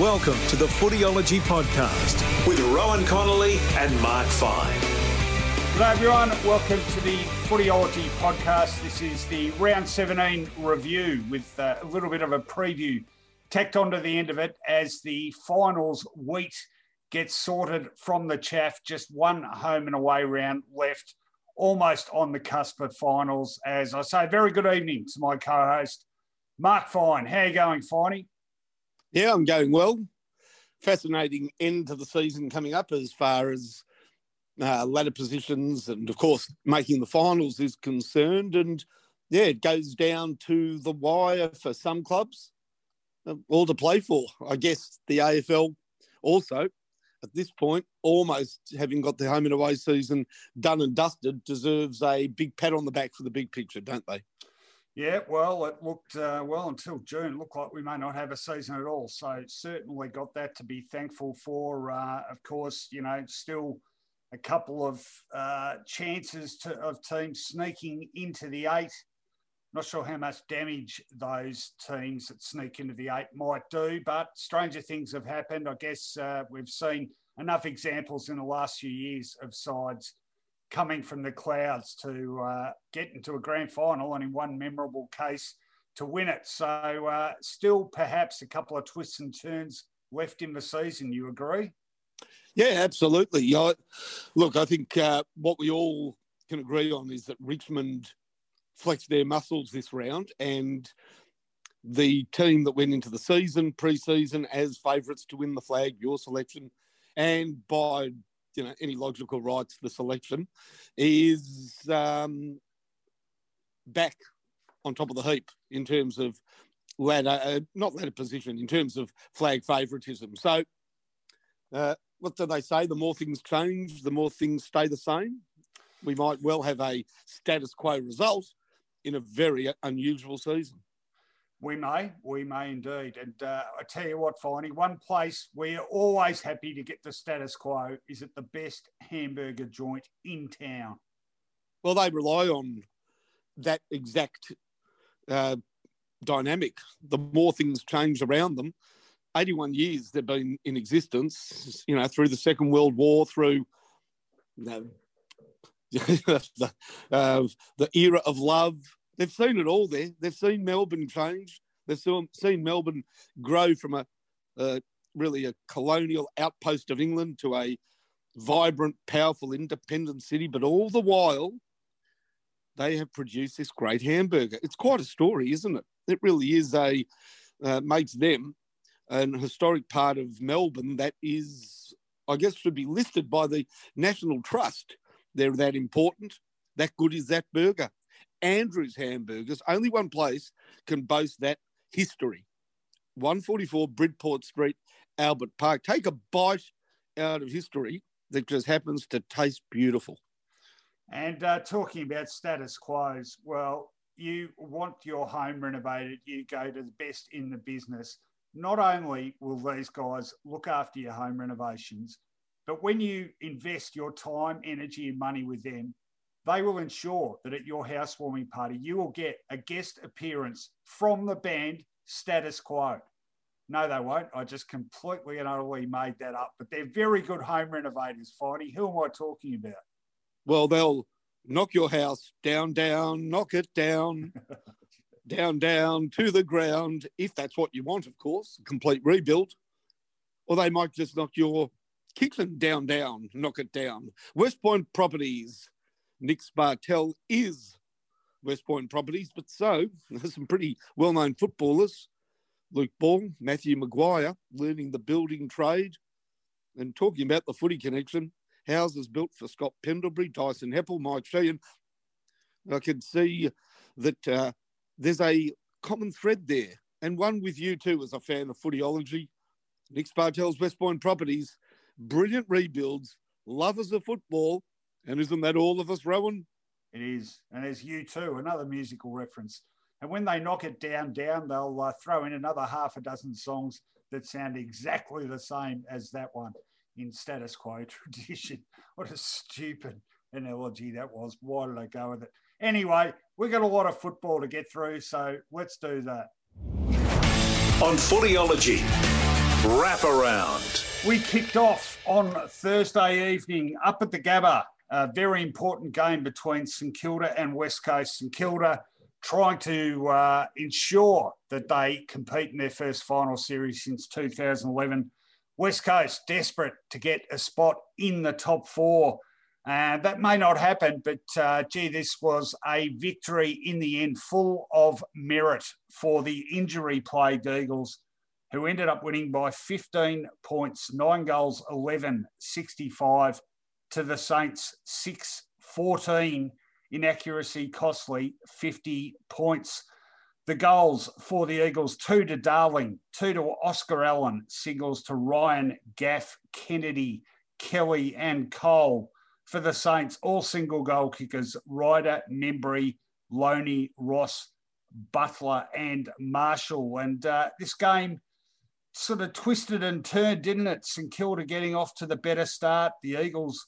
Welcome to the Footyology Podcast with Rowan Connolly and Mark Fine. Hello, everyone. Welcome to the Footyology Podcast. This is the round 17 review with uh, a little bit of a preview tacked onto the end of it as the finals wheat gets sorted from the chaff. Just one home and away round left, almost on the cusp of finals. As I say, very good evening to my co host, Mark Fine. How are you going, Finey? Yeah, I'm going well. Fascinating end to the season coming up as far as uh, ladder positions and, of course, making the finals is concerned. And yeah, it goes down to the wire for some clubs, uh, all to play for. I guess the AFL also, at this point, almost having got the home and away season done and dusted, deserves a big pat on the back for the big picture, don't they? Yeah, well, it looked uh, well until June. Looked like we may not have a season at all. So certainly got that to be thankful for. Uh, of course, you know, still a couple of uh, chances to, of teams sneaking into the eight. Not sure how much damage those teams that sneak into the eight might do, but stranger things have happened. I guess uh, we've seen enough examples in the last few years of sides coming from the clouds to uh, get into a grand final and in one memorable case to win it. So uh, still perhaps a couple of twists and turns left in the season. You agree? Yeah, absolutely. Look, I think uh, what we all can agree on is that Richmond flexed their muscles this round and the team that went into the season, pre-season, as favourites to win the flag, your selection, and by you know any logical rights to the selection, is um, back on top of the heap in terms of ladder, uh, not ladder position, in terms of flag favouritism. So, uh, what do they say? The more things change, the more things stay the same. We might well have a status quo result in a very unusual season. We may, we may indeed. And uh, I tell you what, Finey, one place we're always happy to get the status quo is at the best hamburger joint in town. Well, they rely on that exact uh, dynamic. The more things change around them, 81 years they've been in existence, you know, through the Second World War, through you know, the, uh, the era of love, they've seen it all there. They've seen Melbourne change. They've seen Melbourne grow from a, a really a colonial outpost of England to a vibrant, powerful, independent city. But all the while, they have produced this great hamburger. It's quite a story, isn't it? It really is a uh, makes them an historic part of Melbourne that is, I guess, should be listed by the National Trust. They're that important. That good is that burger. Andrews Hamburgers. Only one place can boast that history. 144 Bridport Street, Albert Park. Take a bite out of history that just happens to taste beautiful. And uh, talking about status quos, well, you want your home renovated, you go to the best in the business. Not only will these guys look after your home renovations, but when you invest your time, energy, and money with them, they will ensure that at your housewarming party, you will get a guest appearance from the band Status Quo. No, they won't. I just completely and utterly made that up. But they're very good home renovators, Finey. Who am I talking about? Well, they'll knock your house down, down, knock it down, down, down to the ground, if that's what you want, of course, complete rebuild. Or they might just knock your kitchen down, down, knock it down. West Point Properties Nick Spartel is West Point Properties, but so there's some pretty well known footballers Luke Ball, Matthew Maguire, learning the building trade. And talking about the footy connection, houses built for Scott Pendlebury, Dyson Heppell, Mike Sheehan. I can see that uh, there's a common thread there and one with you too as a fan of footyology. Nick Spartel's Westbourne Properties, brilliant rebuilds, lovers of football, and isn't that all of us, Rowan? It is, and there's you too, another musical reference. And when they knock it down, down, they'll uh, throw in another half a dozen songs that sound exactly the same as that one in status quo tradition. What a stupid analogy that was. Why did I go with it? Anyway, we've got a lot of football to get through, so let's do that. On Footyology, wrap around. We kicked off on Thursday evening up at the Gabba, a very important game between St Kilda and West Coast. St Kilda trying to uh, ensure that they compete in their first final series since 2011. West Coast desperate to get a spot in the top four. Uh, that may not happen, but uh, gee, this was a victory in the end, full of merit for the injury plagued Eagles, who ended up winning by 15 points, nine goals, 11, 65 to the Saints, 6 14 inaccuracy costly 50 points. The goals for the Eagles two to Darling, two to Oscar Allen, singles to Ryan, Gaff, Kennedy, Kelly, and Cole. For the Saints, all single goal kickers Ryder, Membrey, Lonie, Ross, Butler, and Marshall. And uh, this game sort of twisted and turned, didn't it? St Kilda getting off to the better start. The Eagles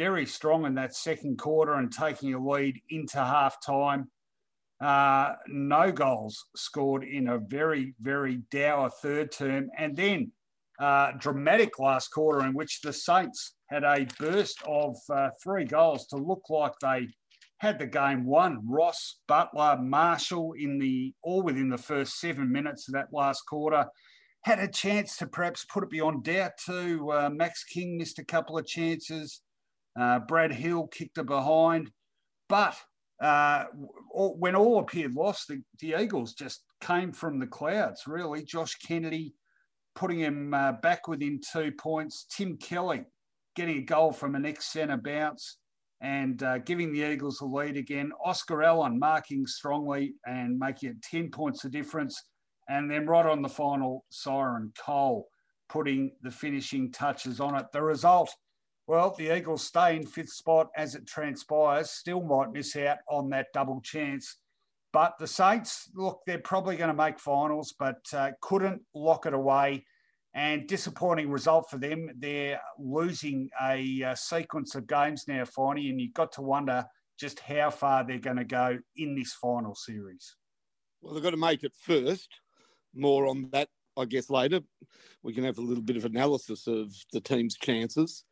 very strong in that second quarter and taking a lead into half time. Uh, no goals scored in a very, very dour third term. And then uh, dramatic last quarter in which the Saints had a burst of uh, three goals to look like they had the game won. Ross, Butler, Marshall in the all within the first seven minutes of that last quarter. Had a chance to perhaps put it beyond doubt too. Uh, Max King missed a couple of chances. Uh, Brad Hill kicked it behind. But uh, when all appeared lost, the, the, Eagles just came from the clouds, really. Josh Kennedy putting him uh, back within two points. Tim Kelly getting a goal from an ex centre bounce and uh, giving the Eagles the lead again. Oscar Allen marking strongly and making it 10 points of difference. And then right on the final, Siren Cole putting the finishing touches on it. The result well, the Eagles stay in fifth spot as it transpires, still might miss out on that double chance. But the Saints, look, they're probably going to make finals, but uh, couldn't lock it away. And disappointing result for them. They're losing a uh, sequence of games now, Finey, and you've got to wonder just how far they're going to go in this final series. Well, they've got to make it first. More on that, I guess, later. We can have a little bit of analysis of the team's chances.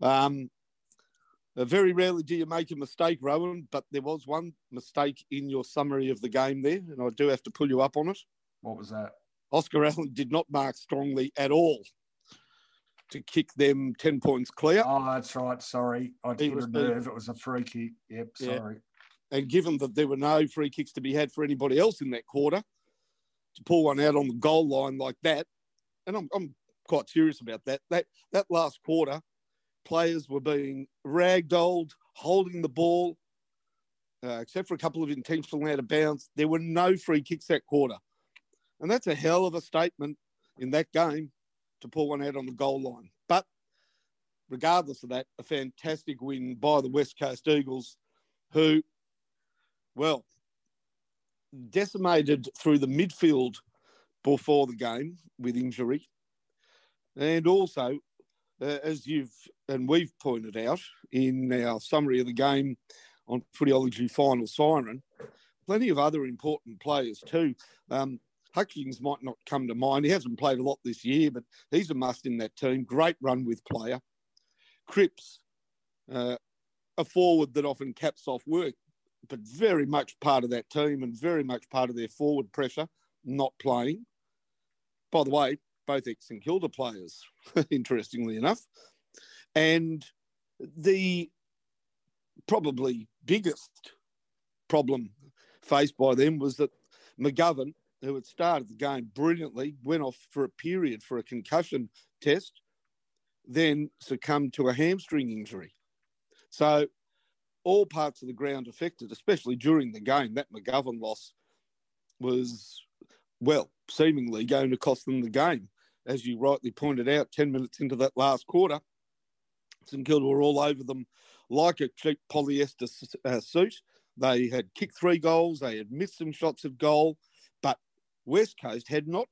Um, very rarely do you make a mistake, Rowan, but there was one mistake in your summary of the game there, and I do have to pull you up on it. What was that? Oscar Allen did not mark strongly at all to kick them 10 points clear. Oh, that's right. Sorry. I didn't nerve. It was a free kick. Yep, sorry. Yeah. And given that there were no free kicks to be had for anybody else in that quarter, to pull one out on the goal line like that, and I'm, I'm quite serious about that. That that last quarter, players were being ragdolled, holding the ball, uh, except for a couple of intentional out of bounds. There were no free kicks that quarter. And that's a hell of a statement in that game to pull one out on the goal line. But regardless of that, a fantastic win by the West Coast Eagles, who, well, decimated through the midfield before the game with injury. And also uh, as you've and we've pointed out in our summary of the game on Footyology Final Siren, plenty of other important players too. Um, Hutchings might not come to mind. He hasn't played a lot this year, but he's a must in that team. Great run with player. Cripps, uh, a forward that often caps off work, but very much part of that team and very much part of their forward pressure, not playing. By the way, both ex St Kilda players, interestingly enough. And the probably biggest problem faced by them was that McGovern, who had started the game brilliantly, went off for a period for a concussion test, then succumbed to a hamstring injury. So all parts of the ground affected, especially during the game. That McGovern loss was, well, seemingly going to cost them the game. As you rightly pointed out, 10 minutes into that last quarter, St Kilda were all over them like a cheap polyester uh, suit. They had kicked three goals, they had missed some shots at goal, but West Coast had not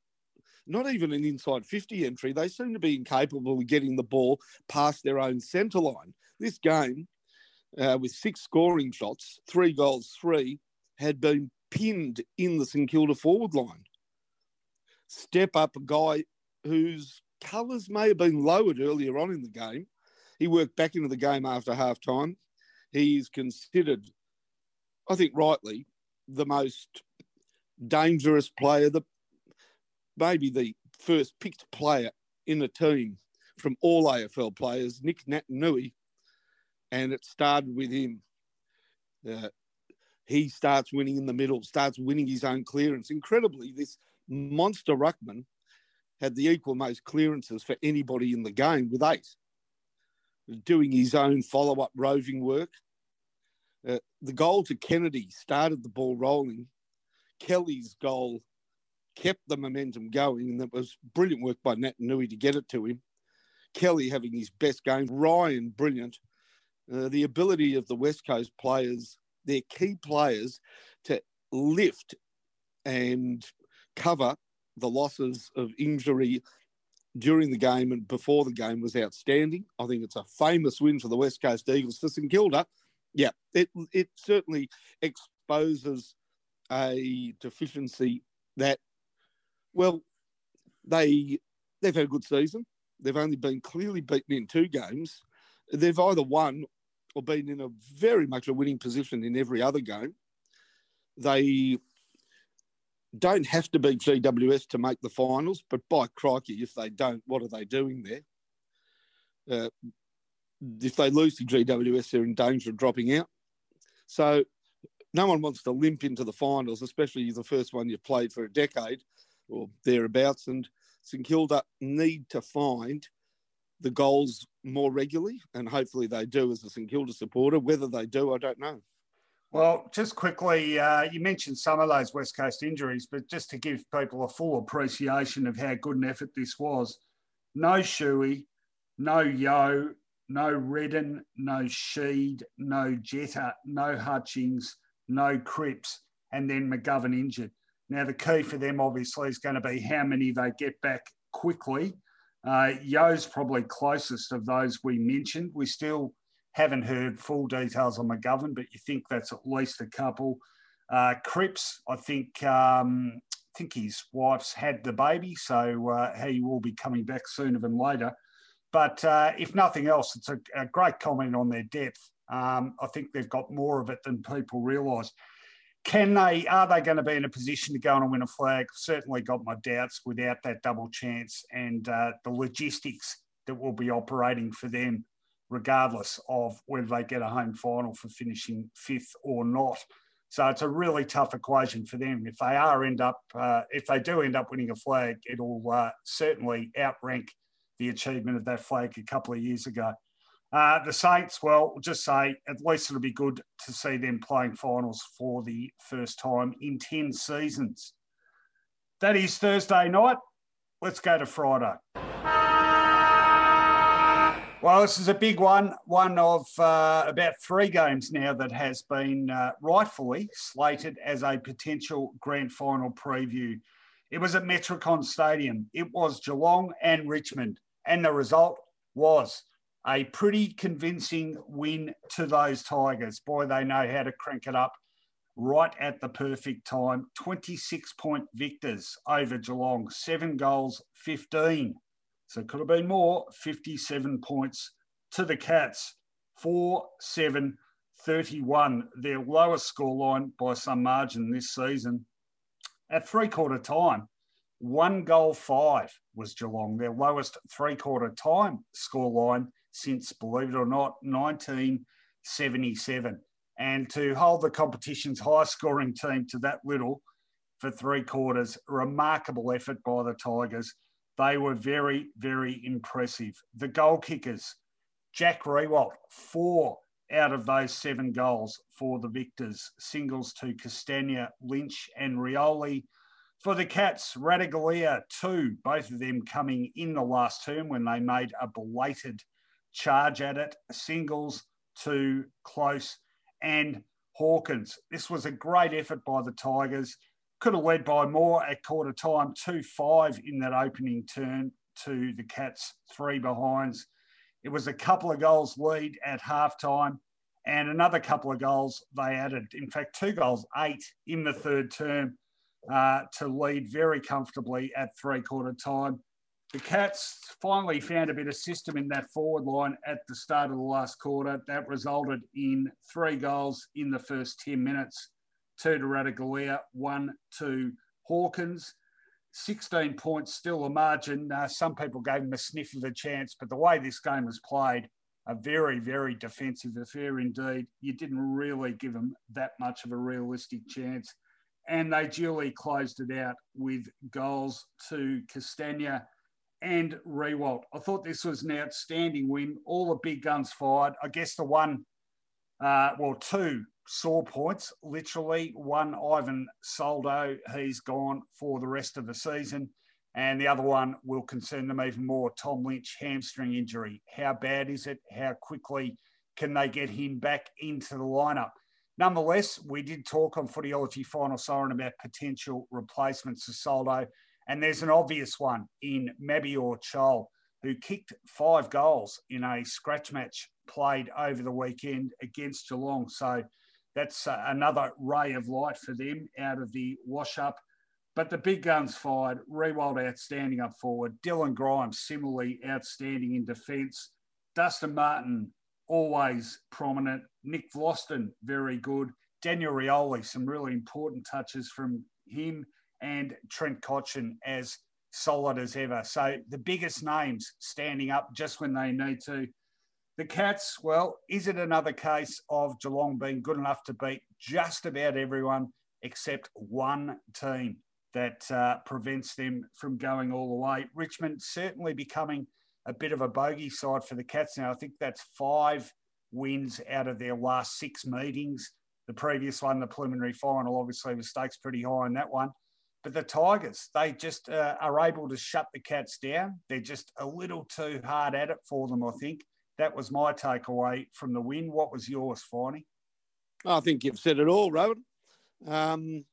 not even an inside 50 entry. They seem to be incapable of getting the ball past their own centre line. This game, uh, with six scoring shots, three goals, three, had been pinned in the St Kilda forward line. Step up a guy whose colours may have been lowered earlier on in the game. He worked back into the game after half time. He is considered, I think rightly, the most dangerous player, the maybe the first picked player in the team from all AFL players, Nick Naitanui, and it started with him. Uh, he starts winning in the middle, starts winning his own clearance. Incredibly, this monster ruckman had the equal most clearances for anybody in the game with eight, doing his own follow up roving work. Uh, the goal to Kennedy started the ball rolling. Kelly's goal kept the momentum going, and that was brilliant work by Naitanui to get it to him. Kelly having his best game, Ryan brilliant. Uh, the ability of the West Coast players, their key players, to lift and cover the losses of injury during the game and before the game was outstanding. I think it's a famous win for the West Coast Eagles. For St Kilda, yeah, it, it certainly exposes a deficiency that, well, they they've had a good season. They've only been clearly beaten in two games. They've either won or been in a very much a winning position in every other game. They don't have to beat GWS to make the finals, but by crikey, if they don't, what are they doing there? Uh, if they lose to GWS, they're in danger of dropping out. So no one wants to limp into the finals, especially the first one you've played for a decade or thereabouts. And St Kilda need to find the goals more regularly, and hopefully they do as a St Kilda supporter. Whether they do, I don't know. Well, just quickly, uh, you mentioned some of those West Coast injuries, but just to give people a full appreciation of how good an effort this was, no Shuey, no Yeo, no Redden, no Sheed, no Jetta, no Hutchings, no Cripps, and then McGovern injured. Now, the key for them obviously is going to be how many they get back quickly. Uh, Yeo's probably closest of those we mentioned. We still haven't heard full details on McGovern, but you think that's at least a couple. Uh, Cripps, I think, um, I think his wife's had the baby, so uh, he will be coming back sooner than later. But uh, if nothing else, it's a, a, great comment on their depth. Um, I think they've got more of it than people realise. Can they? Are they going to be in a position to go on and win a flag? Certainly, got my doubts without that double chance and uh, the logistics that will be operating for them regardless of whether they get a home final for finishing fifth or not. So it's a really tough equation for them. If they are end up, uh, if they do end up winning a flag, it'll uh, certainly outrank the achievement of that flag a couple of years ago. Uh, the Saints, well, we'll just say at least it'll be good to see them playing finals for the first time in 10 seasons. That is Thursday night. Let's go to Friday. Well, this is a big one, one of uh, about three games now that has been uh, rightfully slated as a potential grand final preview. It was at Metricon Stadium. It was Geelong and Richmond, and the result was a pretty convincing win to those Tigers. Boy, they know how to crank it up right at the perfect time. 26 point victors over Geelong, seven goals, 15 so it could have been more 57 points to the Cats, 4 7 31, their lowest scoreline by some margin this season. At three quarter time, one goal five was Geelong, their lowest three quarter time scoreline since, believe it or not, 1977. And to hold the competition's high scoring team to that little for three quarters, remarkable effort by the Tigers. They were very, very impressive. The goal kickers, Jack Riewoldt, four out of those seven goals for the victors. Singles to Castagna, Lynch, and Rioli. For the Cats, Ratugolea, two, both of them coming in the last term when they made a belated charge at it. Singles, to, Close, and Hawkins. This was a great effort by the Tigers. Could have led by more at quarter time, 2 5 in that opening turn to the Cats, three behinds. It was a couple of goals lead at half time and another couple of goals they added. In fact, two goals, eight in the third term uh, to lead very comfortably at three quarter time. The Cats finally found a bit of system in that forward line at the start of the last quarter. That resulted in three goals in the first 10 minutes two to Ratugolea, one to Hawkins. 16 points, still a margin. Uh, some people gave him a sniff of a chance, but the way this game was played, a very, very defensive affair indeed. You didn't really give them that much of a realistic chance and they duly closed it out with goals to Castagna and Riewoldt. I thought this was an outstanding win. All the big guns fired. I guess the one, uh, well, two sore points, literally. One, Ivan Soldo, he's gone for the rest of the season. And the other one will concern them even more Tom Lynch, hamstring injury. How bad is it? How quickly can they get him back into the lineup? Nonetheless, we did talk on Footyology Final Siren about potential replacements for Soldo, and there's an obvious one in Mabior Chol, who kicked five goals in a scratch match played over the weekend against Geelong. So that's uh, another ray of light for them out of the wash up. But the big guns fired. Riewoldt outstanding up forward. Dylan Grimes similarly outstanding in defence. Dustin Martin always prominent. Nick Vlaustin, very good. Daniel Rioli, some really important touches from him, and Trent Cotchin as solid as ever. So the biggest names standing up just when they need to. The Cats, well, is it another case of Geelong being good enough to beat just about everyone except one team that uh, prevents them from going all the way? Richmond certainly becoming a bit of a bogey side for the Cats now. I think that's five wins out of their last six meetings. The previous one, the preliminary final, obviously the stakes pretty high in that one. But the Tigers, they just uh, are able to shut the Cats down. They're just a little too hard at it for them, I think. That was my takeaway from the win. What was yours, Finey? I think you've said it all, Rowan. Um,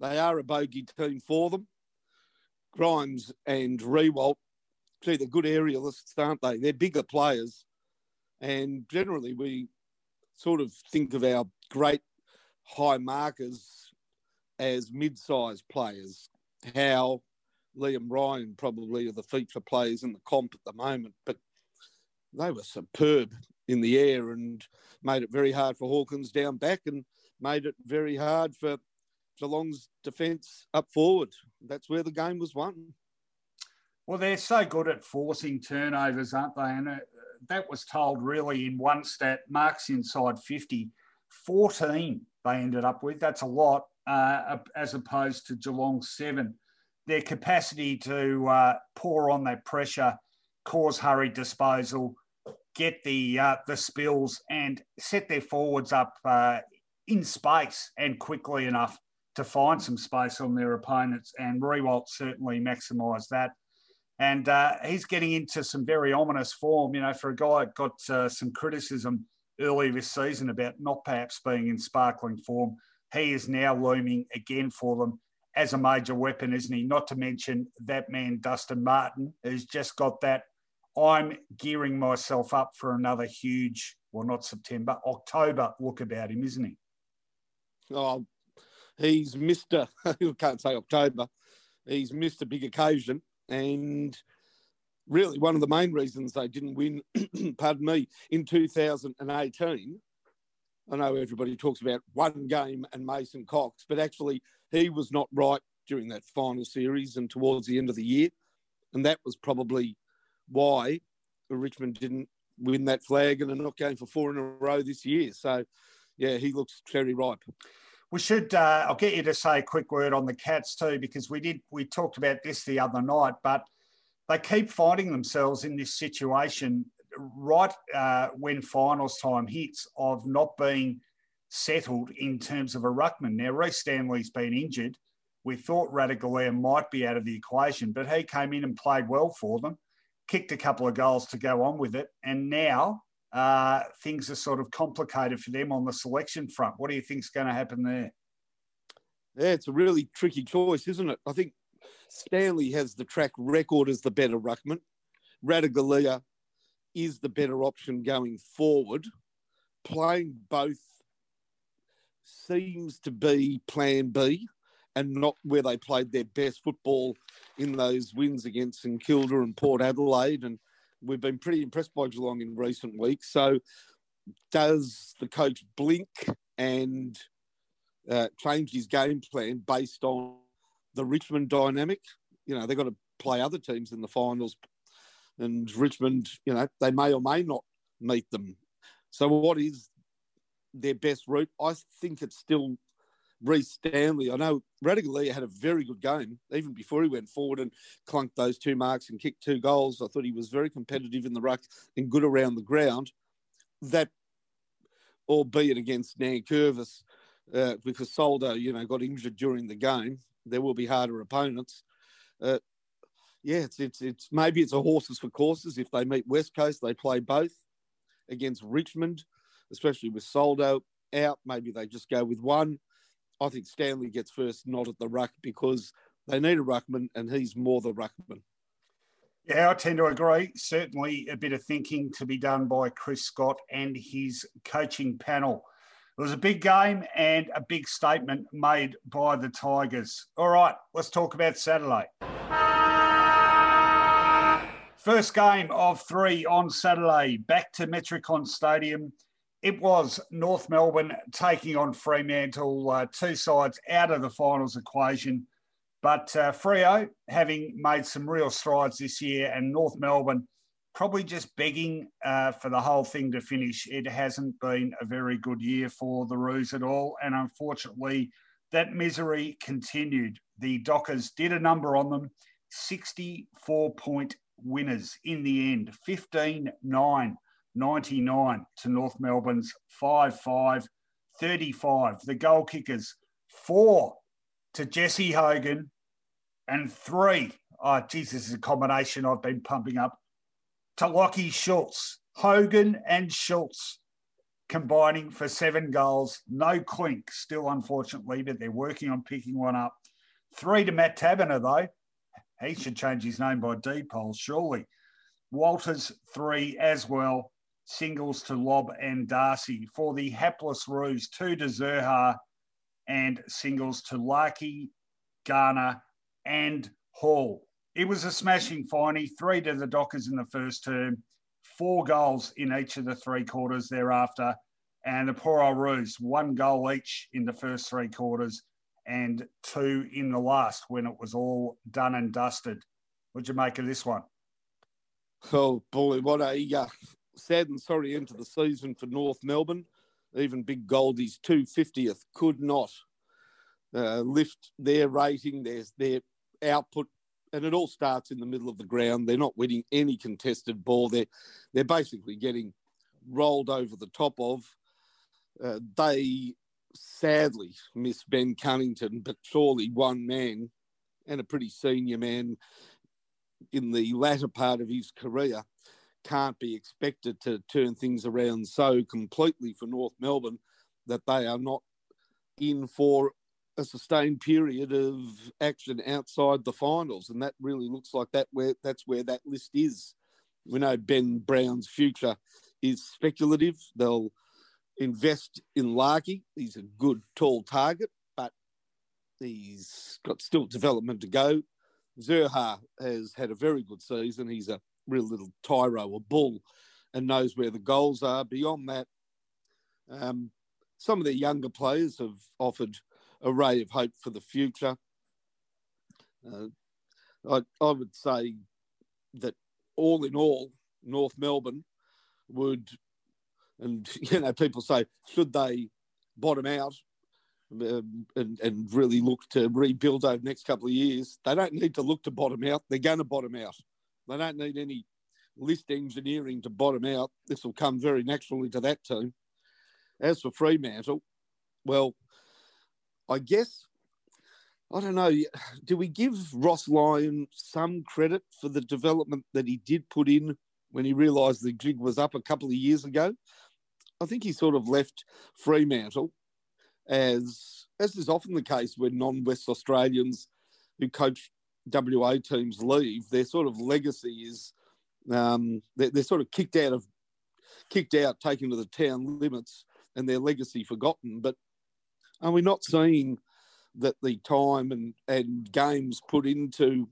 they are a bogey team for them. Grimes and Riewoldt gee, they're good aerialists, aren't they? They're bigger players. And generally, we sort of think of our great high markers as mid sized players. Howe Liam Ryan probably are the feature players in the comp at the moment, but they were superb in the air and made it very hard for Hawkins down back and made it very hard for Geelong's defence up forward. That's where the game was won. Well, they're so good at forcing turnovers, aren't they? And uh, that was told really in one stat, marks inside 50, 14 they ended up with. That's a lot uh, as opposed to Geelong seven. Their capacity to uh, pour on that pressure, cause hurried disposal, get the uh, the spills, and set their forwards up uh, in space and quickly enough to find some space on their opponents. And Riewoldt certainly maximised that and uh, he's getting into some very ominous form. You know, for a guy that got uh, some criticism earlier this season about not perhaps being in sparkling form, he is now looming again for them as a major weapon, isn't he? Not to mention that man Dustin Martin, who's just got that. I'm gearing myself up for another huge, well, not September, October look about him, isn't he? Oh, he's Mister. you can't say October. He's missed a big occasion and really one of the main reasons they didn't win, pardon me, in 2018. I know everybody talks about one game and Mason Cox, but actually he was not right during that final series and towards the end of the year. And that was probably why Richmond didn't win that flag and are not going for four in a row this year. So, yeah, he looks very ripe. We should. Uh, I'll get you to say a quick word on the Cats too, because we did. We talked about this the other night, but they keep finding themselves in this situation right uh, when finals time hits of not being settled in terms of a ruckman. Now, Rhys Stanley's been injured. we thought Ratugolea might be out of the equation, but he came in and played well for them, kicked a couple of goals to go on with it, and now uh, things are sort of complicated for them on the selection front. What do you think is going to happen there? Yeah, it's a really tricky choice, isn't it? I think Stanley has the track record as the better ruckman. Ratugolea is the better option going forward. Playing both seems to be plan B and not where they played their best football in those wins against St Kilda and Port Adelaide. And we've been pretty impressed by Geelong in recent weeks. So, does the coach blink and uh, change his game plan based on the Richmond dynamic? You know, they've got to play other teams in the finals, and Richmond, you know, they may or may not meet them. So, what is their best route? I think it's still Rhys Stanley. I know Ratugolea had a very good game, even before he went forward and clunked those two marks and kicked two goals. I thought he was very competitive in the ruck and good around the ground. That, albeit against Nankervis, uh, because Soldo, you know, got injured during the game. There will be harder opponents. Uh, yeah, it's, it's it's maybe it's a horses for courses. If they meet West Coast, they play both against Richmond, especially with Soldo out. Maybe they just go with one. I think Stanley gets first nod at the ruck because they need a ruckman and he's more the ruckman. Yeah, I tend to agree. Certainly a bit of thinking to be done by Chris Scott and his coaching panel. It was a big game and a big statement made by the Tigers. All right, let's talk about Saturday. First game of three on Saturday, back to Metricon Stadium it was North Melbourne taking on Fremantle, uh, two sides out of the finals equation. But uh, Freo having made some real strides this year, and North Melbourne probably just begging uh, for the whole thing to finish. It hasn't been a very good year for the Roos at all. And unfortunately, that misery continued. The Dockers did a number on them 64 point winners in the end, 15 9 99 to North Melbourne's 5 5 35. The goal kickers, four to Jesse Hogan and three. Ah, oh, Jesus, is a combination I've been pumping up to Lachie Schultz. Hogan and Schultz combining for seven goals. No clink, still unfortunately, but they're working on picking one up. Three to Matt Taberner, though. He should change his name by deed polls, surely. Walters, three as well singles to Lobb and Darcy. For the hapless Roos, two to Zurhaar and singles to Larkey, Garner, and Hall. It was a smashing finey, three to the Dockers in the first term, four goals in each of the three quarters thereafter. And the poor old Roos, one goal each in the first three quarters and two in the last when it was all done and dusted. What'd you make of this one? Oh boy, what a uh, sad and sorry end to the season for North Melbourne. Even Big Goldie's 250th could not uh, lift their rating, their, their output, and it all starts in the middle of the ground. They're not winning any contested ball. They're, they're basically getting rolled over the top of. Uh, they sadly miss Ben Cunnington, but surely one man and a pretty senior man in the latter part of his career can't be expected to turn things around so completely for North Melbourne that they are not in for a sustained period of action outside the finals, and that really looks like that where that's where that list is. We know Ben Brown's future is speculative. They'll invest in Larkey. He's a good tall target, but he's got still development to go. Zurhaar has had a very good season. He's a real little tyro, or bull, and knows where the goals are. Beyond that, um, some of the younger players have offered a ray of hope for the future. Uh, I, I would say that all in all, North Melbourne would, and you know, people say, should they bottom out um, and, and really look to rebuild over the next couple of years? They don't need to look to bottom out. They're going to bottom out. They don't need any list engineering to bottom out. This will come very naturally to that team. As for Fremantle, well, I guess I don't know. Do we give Ross Lyon some credit for the development that he did put in when he realised the jig was up a couple of years ago? I think he sort of left Fremantle as as is often the case when non-West Australians who coach WA teams leave, their sort of legacy is um, they're, they're, sort of kicked out of kicked out, taken to the town limits, and their legacy forgotten. But are we not seeing that the time and, and games put into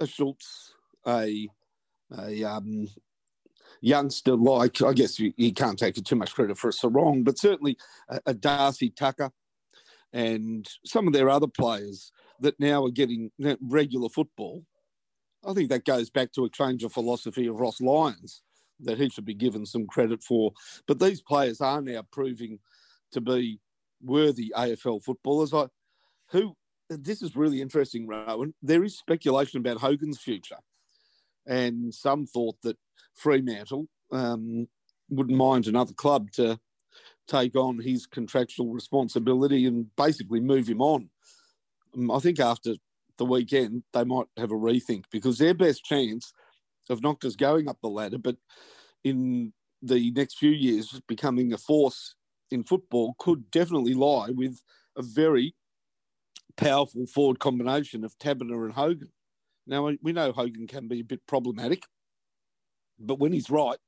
a Schultz, a a um, youngster like I guess you, you, can't take too much credit for a Serong, but certainly a, a Darcy Tucker and some of their other players that now are getting regular football. I think that goes back to a change of philosophy of Ross Lyon's that he should be given some credit for. But these players are now proving to be worthy AFL footballers. I, who this is really interesting, Rowan. There is speculation about Hogan's future, and some thought that Fremantle um, wouldn't mind another club to take on his contractual responsibility and basically move him on. Um, I think after the weekend, they might have a rethink because their best chance of not just going up the ladder, but in the next few years becoming a force in football could definitely lie with a very powerful forward combination of Taberner and Hogan. Now, we know Hogan can be a bit problematic, but when he's right,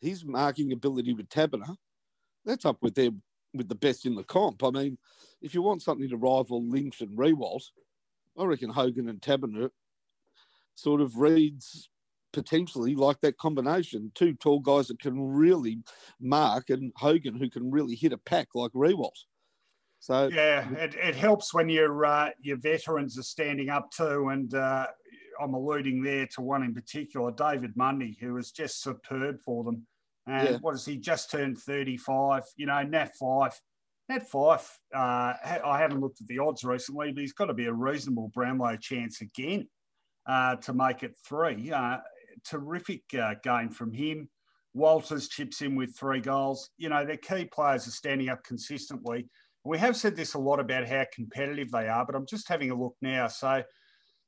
his marking ability with Taberner, that's up with their with the best in the comp. I mean, if you want something to rival Lynch and Riewoldt, I reckon Hogan and Taberner sort of reads potentially like that combination. Two tall guys that can really mark, and Hogan who can really hit a pack like Riewoldt. So yeah, it, it helps when your uh, your veterans are standing up too, and uh, I'm alluding there to one in particular, David Mundy, who was just superb for them. And yeah. what is he just turned 35? You know, Nat Five. Nat Fyfe, uh, I haven't looked at the odds recently, but he's got to be a reasonable Brownlow chance again uh, to make it three. Uh, terrific uh, game from him. Walters chips in with three goals. You know, their key players are standing up consistently. We have said this a lot about how competitive they are, but I'm just having a look now. So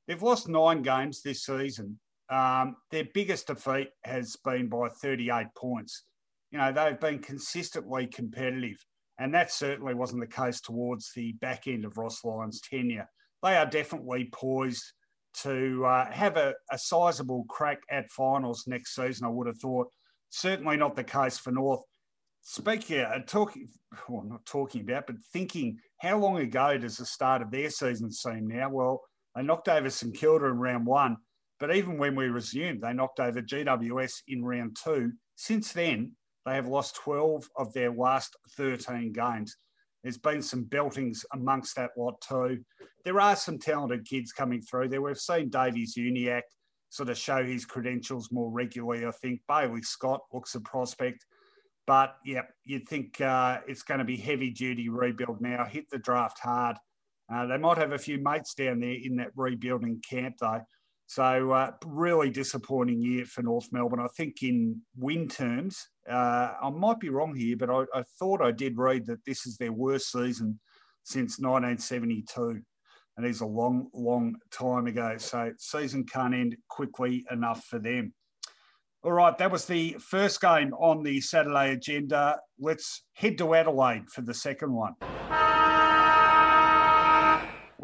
they've lost nine games this season. Um, their biggest defeat has been by 38 points. You know, they've been consistently competitive, and that certainly wasn't the case towards the back end of Ross Lyon's tenure. They are definitely poised to uh, have a, a sizable crack at finals next season, I would have thought. Certainly not the case for North. Speaking, uh, talking, well, not talking about, but thinking, how long ago does the start of their season seem now? Well, they knocked over St Kilda in round one, but even when we resumed, they knocked over GWS in round two. Since then, they have lost 12 of their last 13 games. There's been some beltings amongst that lot too. There are some talented kids coming through there. We've seen Davies Uniacke sort of show his credentials more regularly. I think Bailey Scott looks a prospect. But yeah, you'd think uh, it's going to be heavy duty rebuild now. Hit the draft hard. Uh, they might have a few mates down there in that rebuilding camp though. So uh, really disappointing year for North Melbourne. I think in win terms, uh, I might be wrong here, but I, I, thought I did read that this is their worst season since 1972. And it's a long, long time ago. So season can't end quickly enough for them. All right, that was the first game on the Saturday agenda. Let's head to Adelaide for the second one.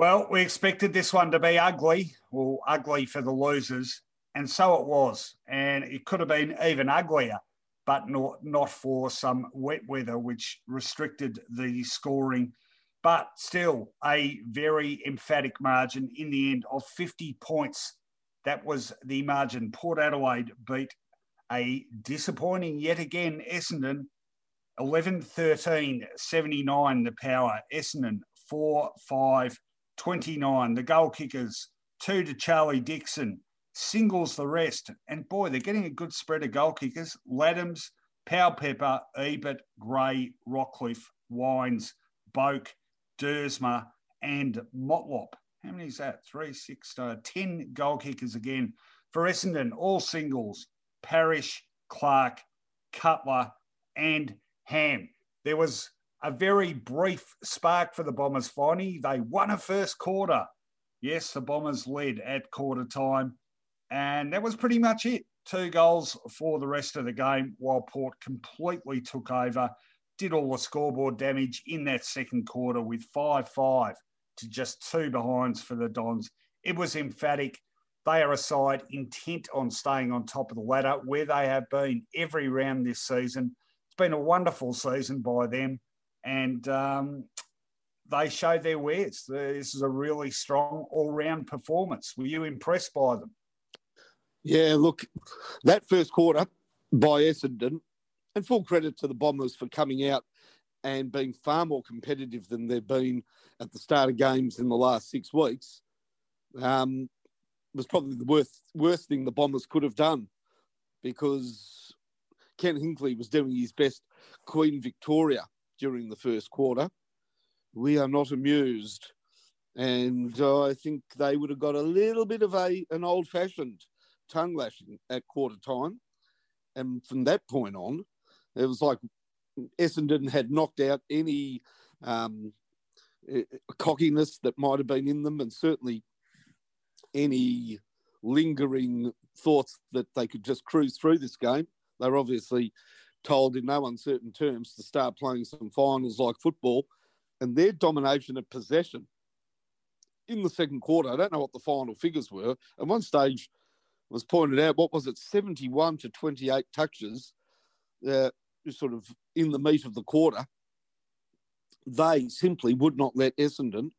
Well, we expected this one to be ugly, well, ugly for the losers, and so it was. And it could have been even uglier, but not, not for some wet weather, which restricted the scoring. But still, a very emphatic margin in the end of 50 points. That was the margin. Port Adelaide beat a disappointing yet again Essendon 11 13 79 the power Essendon 4 5 29 the goal kickers 2 to Charlie Dixon singles the rest. And boy they're getting a good spread of goal kickers. Ladhams Powell-Pepper Ebert Gray Rockliff Wines Boak Duursma and Motlop. How many is that? Three six uh, 10 goal kickers again for Essendon. All singles Parish, Clarke, Cutler, and Ham. There was a very brief spark for the Bombers finally. They won a first quarter. Yes, the Bombers led at quarter time. And that was pretty much it. Two goals for the rest of the game while Port completely took over, did all the scoreboard damage in that second quarter with 5 5 to just two behinds for the Dons. It was emphatic. They are a side intent on staying on top of the ladder where they have been every round this season. It's been a wonderful season by them and um, they showed their wares. This is a really strong all-round performance. Were you impressed by them? Yeah, look, that first quarter by Essendon, and full credit to the Bombers for coming out and being far more competitive than they've been at the start of games in the last six weeks, um, was probably the worst, worst thing the Bombers could have done because Ken Hinkley was doing his best Queen Victoria during the first quarter. We are not amused. And uh, I think they would have got a little bit of a an old fashioned tongue lashing at quarter time. And from that point on, it was like Essendon had knocked out any um, cockiness that might have been in them, and certainly any lingering thoughts that they could just cruise through this game. They were obviously told in no uncertain terms to start playing some finals like football, and their domination of possession in the second quarter. I don't know what the final figures were. At one stage, was pointed out what was it, 71 to 28 touches, uh, sort of in the meat of the quarter. They simply would not let Essendon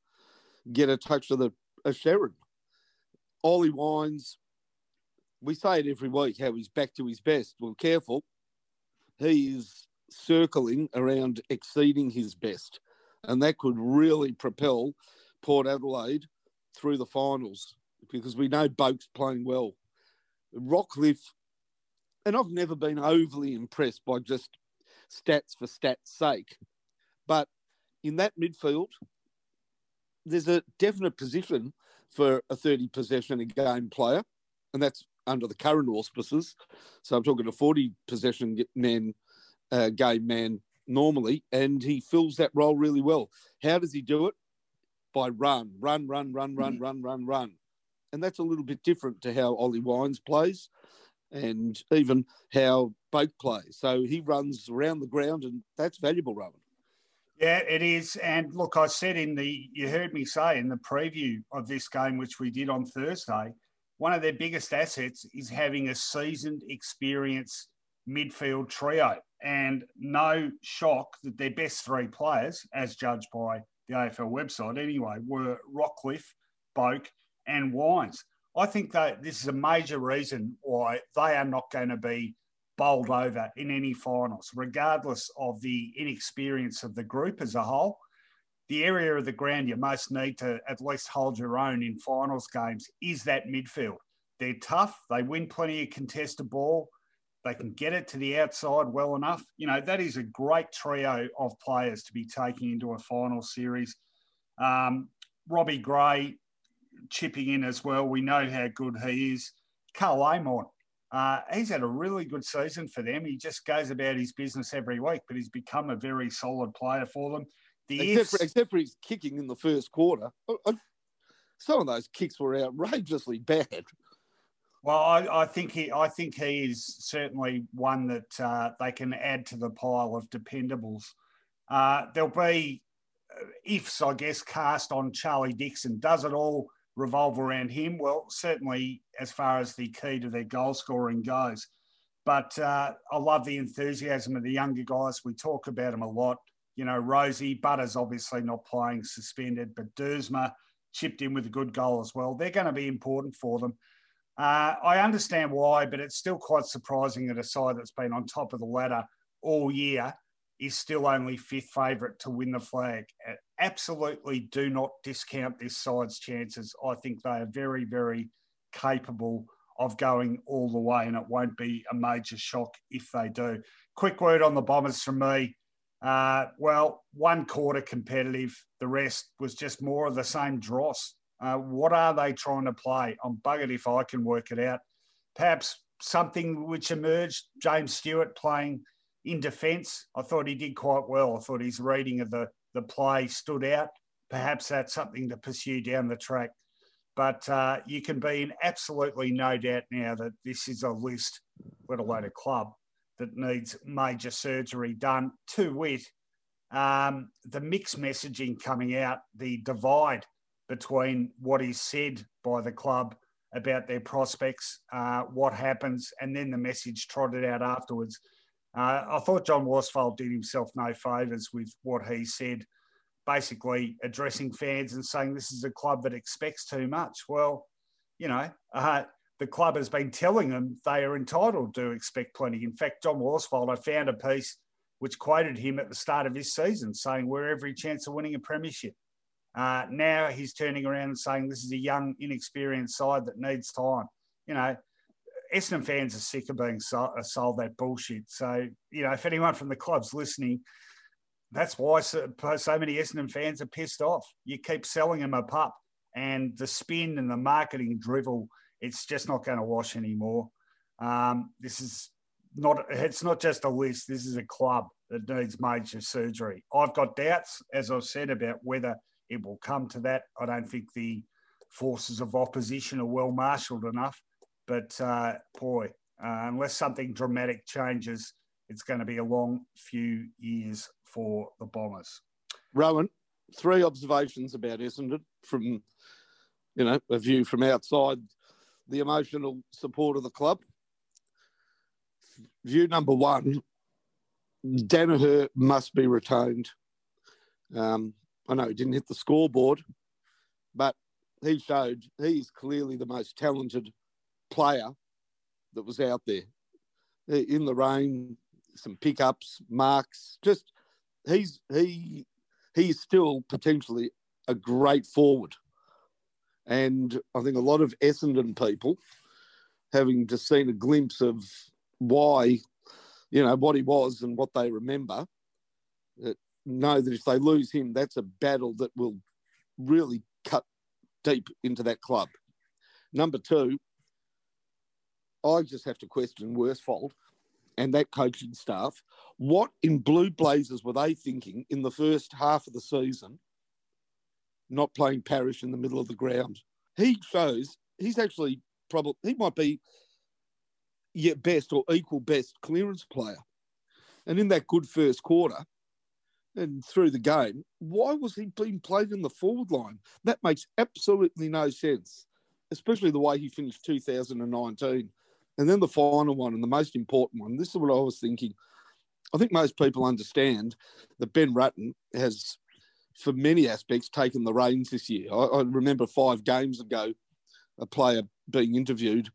get a touch of the a Sherrin. Ollie Wines, we say it every week how he's back to his best. Well, careful he is circling around exceeding his best. And that could really propel Port Adelaide through the finals because we know Boak's playing well. Rockliff, and I've never been overly impressed by just stats for stats' sake, but in that midfield, there's a definite position for a 30 possession a game player, and that's under the current auspices. So I'm talking a 40 possession man, uh, game man normally, and he fills that role really well. How does he do it? By run, run, run, run, run, mm-hmm. run, run, run. And that's a little bit different to how Ollie Wines plays and even how Boak plays. So he runs around the ground, and that's valuable, Rowan. Yeah, it is. And look, I said in the, you heard me say in the preview of this game, which we did on Thursday, one of their biggest assets is having a seasoned, experienced midfield trio. And no shock that their best three players, as judged by the AFL website anyway, were Rockliff, Boak, and Wines. I think that this is a major reason why they are not going to be bowled over in any finals, regardless of the inexperience of the group as a whole the area of the ground you most need to at least hold your own in finals games is that midfield. They're tough. They win plenty of contested ball. They can get it to the outside well enough. You know, that is a great trio of players to be taking into a final series. Um, Robbie Gray chipping in as well. We know how good he is. Karl Amon, uh, he's had a really good season for them. He just goes about his business every week, but he's become a very solid player for them. The except, for, except for his kicking in the first quarter. Some of those kicks were outrageously bad. Well, I, I, think he, I think he is certainly one that uh, they can add to the pile of dependables. Uh, there'll be uh, ifs, I guess, cast on Charlie Dixon. Does it all revolve around him? Well, certainly as far as the key to their goal scoring goes. But uh, I love the enthusiasm of the younger guys. We talk about them a lot you know, Rozee, Butters obviously not playing suspended, but Duursma chipped in with a good goal as well. They're going to be important for them. Uh, I understand why, but it's still quite surprising that a side that's been on top of the ladder all year is still only fifth favourite to win the flag. Absolutely do not discount this side's chances. I think they are very, very capable of going all the way, and it won't be a major shock if they do. Quick word on the Bombers from me. Uh, well, one quarter competitive, the rest was just more of the same dross. Uh, what are they trying to play? I'm buggered if I can work it out. Perhaps something which emerged, James Stewart playing in defence, I thought he did quite well. I thought his reading of the, the play stood out. Perhaps that's something to pursue down the track. But uh, you can be in absolutely no doubt now that this is a list, let alone a club, that needs major surgery done. To wit, um, the mixed messaging coming out, the divide between what is said by the club about their prospects, uh, what happens, and then the message trotted out afterwards. Uh, I thought John Worsfold did himself no favours with what he said, basically addressing fans and saying this is a club that expects too much. Well, you know, uh, the club has been telling them they are entitled to expect plenty. In fact, John Worsfold, I found a piece which quoted him at the start of his season saying, We're every chance of winning a premiership. Uh, now he's turning around and saying this is a young, inexperienced side that needs time. You know, Essendon fans are sick of being sold, uh, sold that bullshit. So, you know, if anyone from the club's listening, that's why so, so many Essendon fans are pissed off. You keep selling them a pup, and the spin and the marketing drivel, it's just not going to wash anymore. Um, this is not, it's not just a list. This is a club that needs major surgery. I've got doubts, as I've said, about whether it will come to that. I don't think the forces of opposition are well marshalled enough. But uh, boy, uh, unless something dramatic changes, it's going to be a long few years for the Bombers. Rowan, three observations about Essendon from, you know, a view from outside the emotional support of the club. View number one, Daniher must be retained. Um, I know he didn't hit the scoreboard, but he showed he's clearly the most talented player that was out there in the rain. Some pickups, marks. Just he's he he's still potentially a great forward, and I think a lot of Essendon people, having just seen a glimpse of why, you know, what he was and what they remember, know that if they lose him, that's a battle that will really cut deep into that club. Number two, I just have to question Worsfold and that coaching staff. What in blue blazers were they thinking in the first half of the season, not playing Parish in the middle of the ground? He shows he's actually probably, he might be yet best or equal best clearance player. And in that good first quarter, and through the game, why was he being played in the forward line? That makes absolutely no sense, especially the way he finished 2019. And then the final one, and the most important one, this is what I was thinking. I think most people understand that Ben Rutten has, for many aspects, taken the reins this year. I, I remember five games ago, a player being interviewed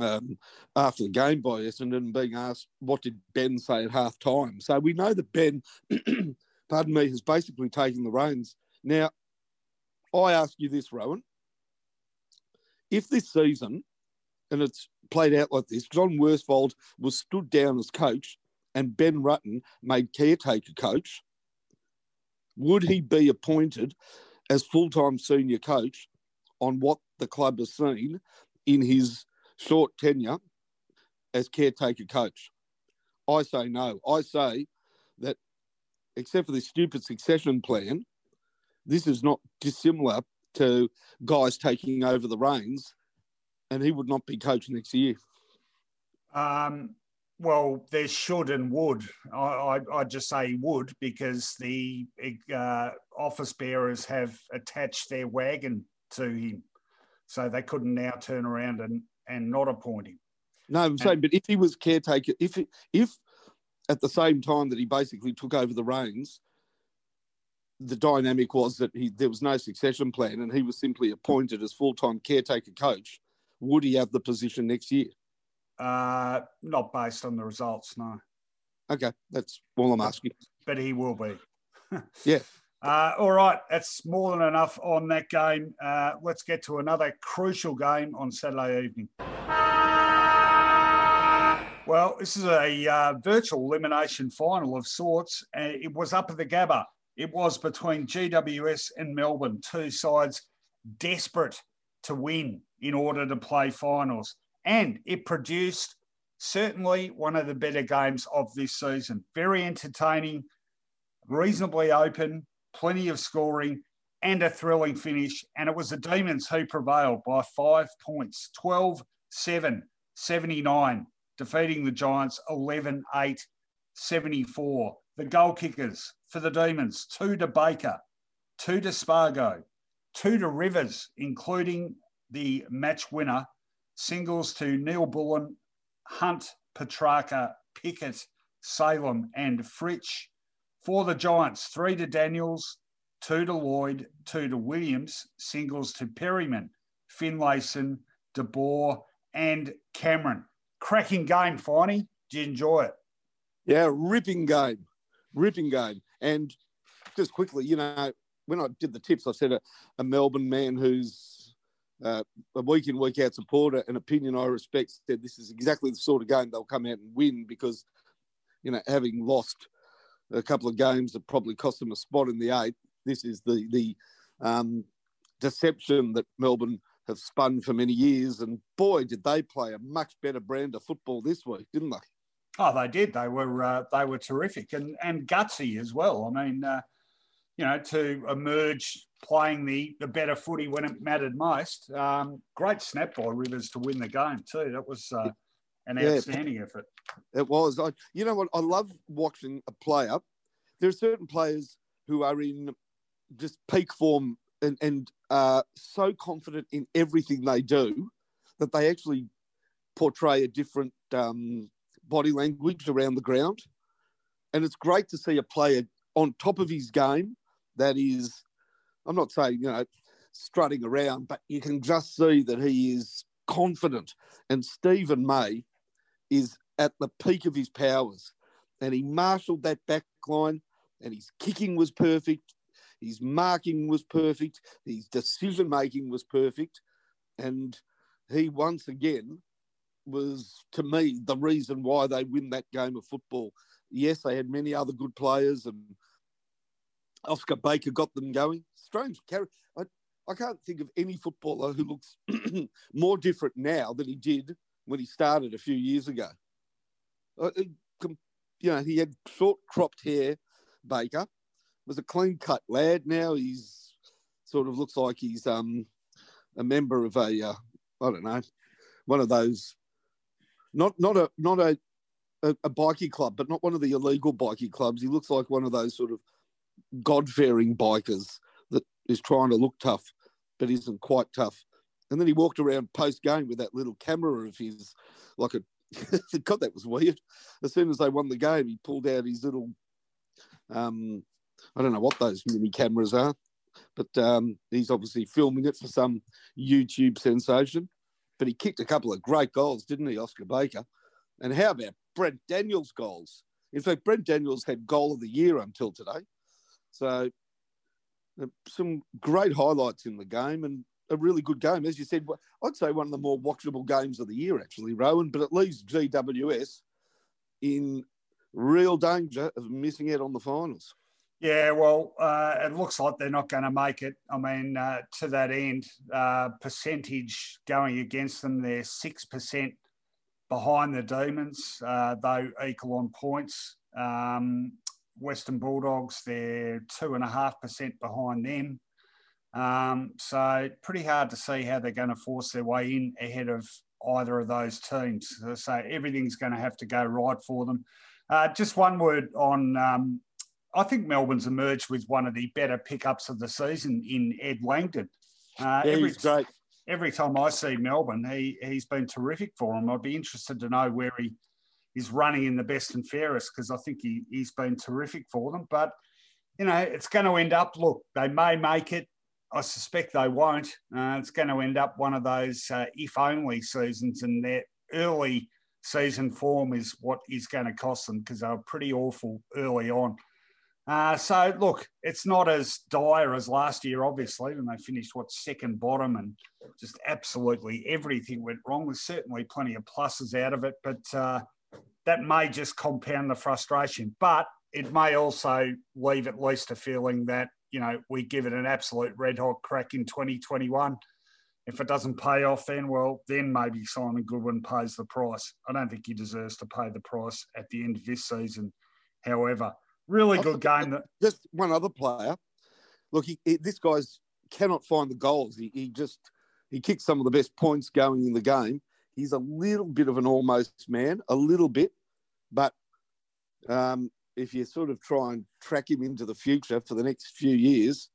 um, after the game by Essendon being asked, what did Ben say at half time? So we know that Ben, pardon me, has basically taken the reins. Now, I ask you this, Rowan. If this season, and it's played out like this, John Worsfold was stood down as coach and Ben Rutten made caretaker coach, would he be appointed as full time senior coach on what the club has seen in his short tenure as caretaker coach? I say no. I say that, except for this stupid succession plan, this is not dissimilar to guys taking over the reins, and he would not be coach next year. Um, well, there should and would. I, I, would just say would because the uh, office bearers have attached their wagon to him. So they couldn't now turn around and, and not appoint him. No, I'm saying, but if he was caretaker, if if at the same time that he basically took over the reins, the dynamic was that he there was no succession plan and he was simply appointed as full time caretaker coach, would he have the position next year? Uh, not based on the results, no. Okay, that's all I'm asking. But he will be. yeah. Uh, all right, that's more than enough on that game. Uh, let's get to another crucial game on Saturday evening. Well, this is a uh, virtual elimination final of sorts. and it was up at the Gabba. It was between GWS and Melbourne, two sides desperate to win in order to play finals. And it produced certainly one of the better games of this season. Very entertaining, reasonably open, plenty of scoring, and a thrilling finish. And it was the Demons who prevailed by five points 12 7 79, defeating the Giants 11 8 74. The goal kickers for the Demons two to Baker, two to Spargo, two to Rivers, including the match winner, singles to Neal-Bullen, Hunt, Petrarca, Pickett, Salem, and Fritsch. For the Giants, three to Daniels, two to Lloyd, two to Williams, singles to Perryman, Finlayson, De Boer, and Cameron. Cracking game, Finey. Did you enjoy it? Yeah, ripping game, ripping game. And just quickly, you know, when I did the tips, I said a, a Melbourne man who's uh, a week in, week out supporter, an opinion I respect, said this is exactly the sort of game they'll come out and win because, you know, having lost a couple of games that probably cost them a spot in the eight, this is the the um, deception that Melbourne have spun for many years. And boy, did they play a much better brand of football this week, didn't they? Oh, they did. They were uh, they were terrific and and gutsy as well. I mean, uh, you know, to emerge playing the the better footy when it mattered most. Um, great snap by Rivers to win the game too. That was uh, an yeah, outstanding effort. It was. I, you know what? I love watching a player. There are certain players who are in just peak form and, and uh, so confident in everything they do that they actually portray a different um, body language around the ground. And it's great to see a player on top of his game that is, I'm not saying, you know, strutting around, but you can just see that he is confident. And Steven May is at the peak of his powers. And he marshalled that back line, and his kicking was perfect. His marking was perfect. His decision making was perfect. And he once again was, to me, the reason why they win that game of football. Yes, they had many other good players, and Oscar Baker got them going. Strange. I, I can't think of any footballer who looks more different now than he did when he started a few years ago. Uh, you know, he had short cropped hair, Baker, was a clean cut lad. Now he's sort of looks like he's um, a member of a uh, I don't know one of those not not a not a, a a bikie club, but not one of the illegal bikie clubs. He looks like one of those sort of God fearing bikers that is trying to look tough, but isn't quite tough. And then he walked around post game with that little camera of his, like a God, that was weird. As soon as they won the game, he pulled out his little um, I don't know what those mini cameras are, but um, he's obviously filming it for some YouTube sensation. But he kicked a couple of great goals, didn't he, Oscar Baker? And how about Brent Daniels' goals? In fact, Brent Daniels had goal of the year until today. So uh, some great highlights in the game and a really good game. As you said, I'd say one of the more watchable games of the year, actually, Rowan, but it leaves GWS in real danger of missing out on the finals. Yeah, well, uh, it looks like they're not going to make it. I mean, uh, to that end, uh, percentage going against them, they're 6% behind the Demons, uh, though equal on points. Um, Western Bulldogs, they're 2.5% behind them. Um, so, pretty hard to see how they're going to force their way in ahead of either of those teams. So, everything's going to have to go right for them. Uh, just one word on um, I think Melbourne's emerged with one of the better pickups of the season in Ed Langdon. Uh, yeah, every, he's great. Every time I see Melbourne, he he's been terrific for him. I'd be interested to know where he is running in the best and fairest because I think he he's been terrific for them. But you know, it's going to end up. Look, they may make it. I suspect they won't. Uh, it's going to end up one of those uh, if only seasons, and their early season form is what is going to cost them because they were pretty awful early on. Uh, so look, it's not as dire as last year, obviously, when they finished what second bottom and just absolutely everything went wrong. There's certainly plenty of pluses out of it, but uh, that may just compound the frustration. But it may also leave at least a feeling that you know we give it an absolute red hot crack in 2021 If it doesn't pay off, then well, then maybe Simon Goodwin pays the price. I don't think he deserves to pay the price at the end of this season. However, really good game. That just one other player. Look, he, he, this guy's cannot find the goals. He, he just he kicks some of the best points going in the game. He's a little bit of an almost man, a little bit, but um, if you sort of try and track him into the future for the next few years,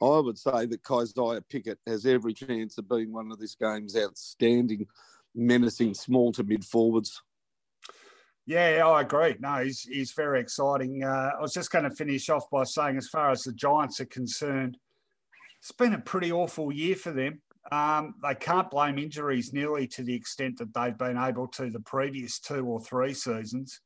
I would say that Kysaiah Pickett has every chance of being one of this game's outstanding, menacing small to mid forwards. Yeah, I agree. No, he's he's very exciting. Uh, I was just going to finish off by saying, as far as the Giants are concerned, it's been a pretty awful year for them. Um, they can't blame injuries nearly to the extent that they've been able to the previous two or three seasons,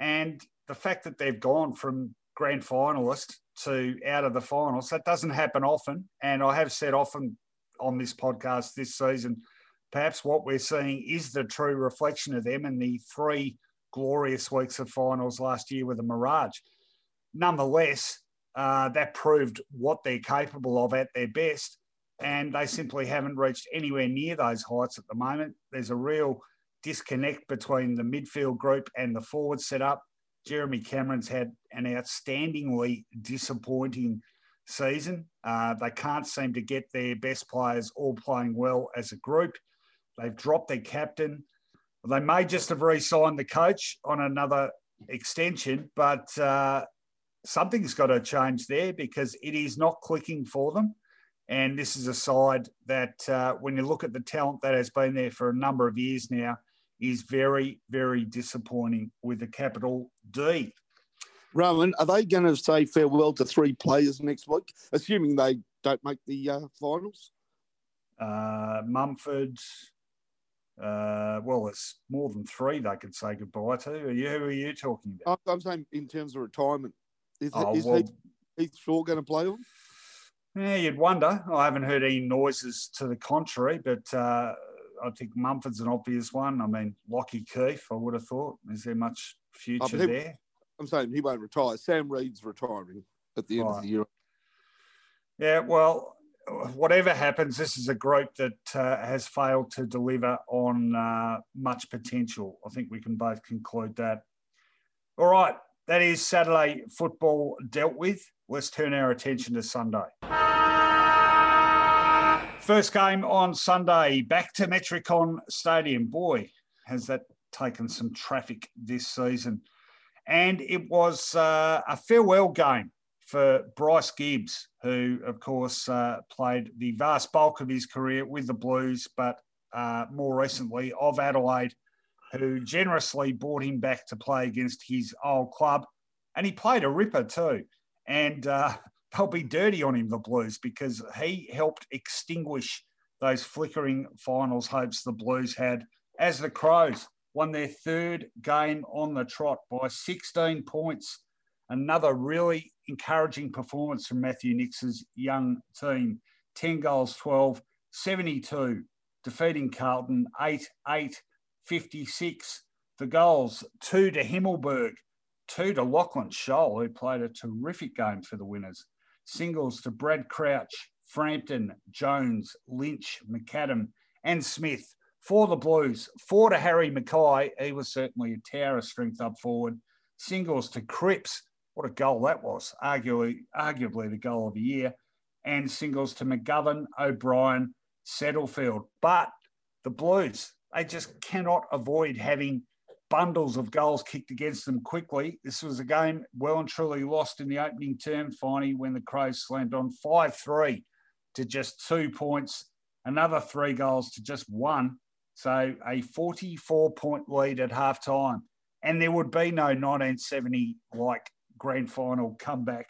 and the fact that they've gone from grand finalist to out of the finals. That doesn't happen often. And I have said often on this podcast this season, perhaps what we're seeing is the true reflection of them in the three glorious weeks of finals last year with a Mirage. Nonetheless, uh, that proved what they're capable of at their best. And they simply haven't reached anywhere near those heights at the moment. There's a real disconnect between the midfield group and the forward setup. Jeremy Cameron's had an outstandingly disappointing season. Uh, they can't seem to get their best players all playing well as a group. They've dropped their captain. They may just have re signed the coach on another extension, but uh, something's got to change there because it is not clicking for them. And this is a side that, uh, when you look at the talent that has been there for a number of years now, is very, very disappointing with a capital D. Rowan, are they going to say farewell to three players next week, assuming they don't make the uh, finals? Uh, Mumford. Uh, well, it's more than three they could say goodbye to. Are you, who are you talking about? I'm saying in terms of retirement. Is, oh, is well, Heath, Heath Shaw going to play on? Yeah, you'd wonder. I haven't heard any noises to the contrary, but uh, I think Mumford's an obvious one. I mean, Lachie Keeffe, I would have thought. Is there much future oh, he, there? I'm saying he won't retire. Sam Reid's retiring at the end right. of the year. Yeah, well, whatever happens, this is a group that uh, has failed to deliver on uh, much potential. I think we can both conclude that. All right, that is Saturday football dealt with. Let's turn our attention to Sunday. First game on Sunday, back to Metricon Stadium. Boy, has that taken some traffic this season. And it was uh, a farewell game for Bryce Gibbs, who, of course, uh, played the vast bulk of his career with the Blues, but uh, more recently of Adelaide, who generously brought him back to play against his old club. And he played a ripper too. And uh, they'll be dirty on him, the Blues, because he helped extinguish those flickering finals hopes the Blues had as the Crows won their third game on the trot by 16 points. Another really encouraging performance from Matthew Nicks's young team 10 goals, 12, 72, defeating Carlton 8 8 56. The goals two to Himmelberg, two to Lachlan Sholl, who played a terrific game for the winners. Singles to Brad Crouch, Frampton, Jones, Lynch, McAdam, and Smith. For the Blues, four to Harry McKay. He was certainly a tower of strength up forward. Singles to Cripps. What a goal that was. Arguably, arguably the goal of the year. And singles to McGovern, O'Brien, Setterfield. But the Blues, they just cannot avoid having bundles of goals kicked against them quickly. This was a game well and truly lost in the opening term, finally, when the Crows slammed on 5 3 to just two points, another three goals to just one. So a 44 point lead at half time. And there would be no 1970 like grand final comeback.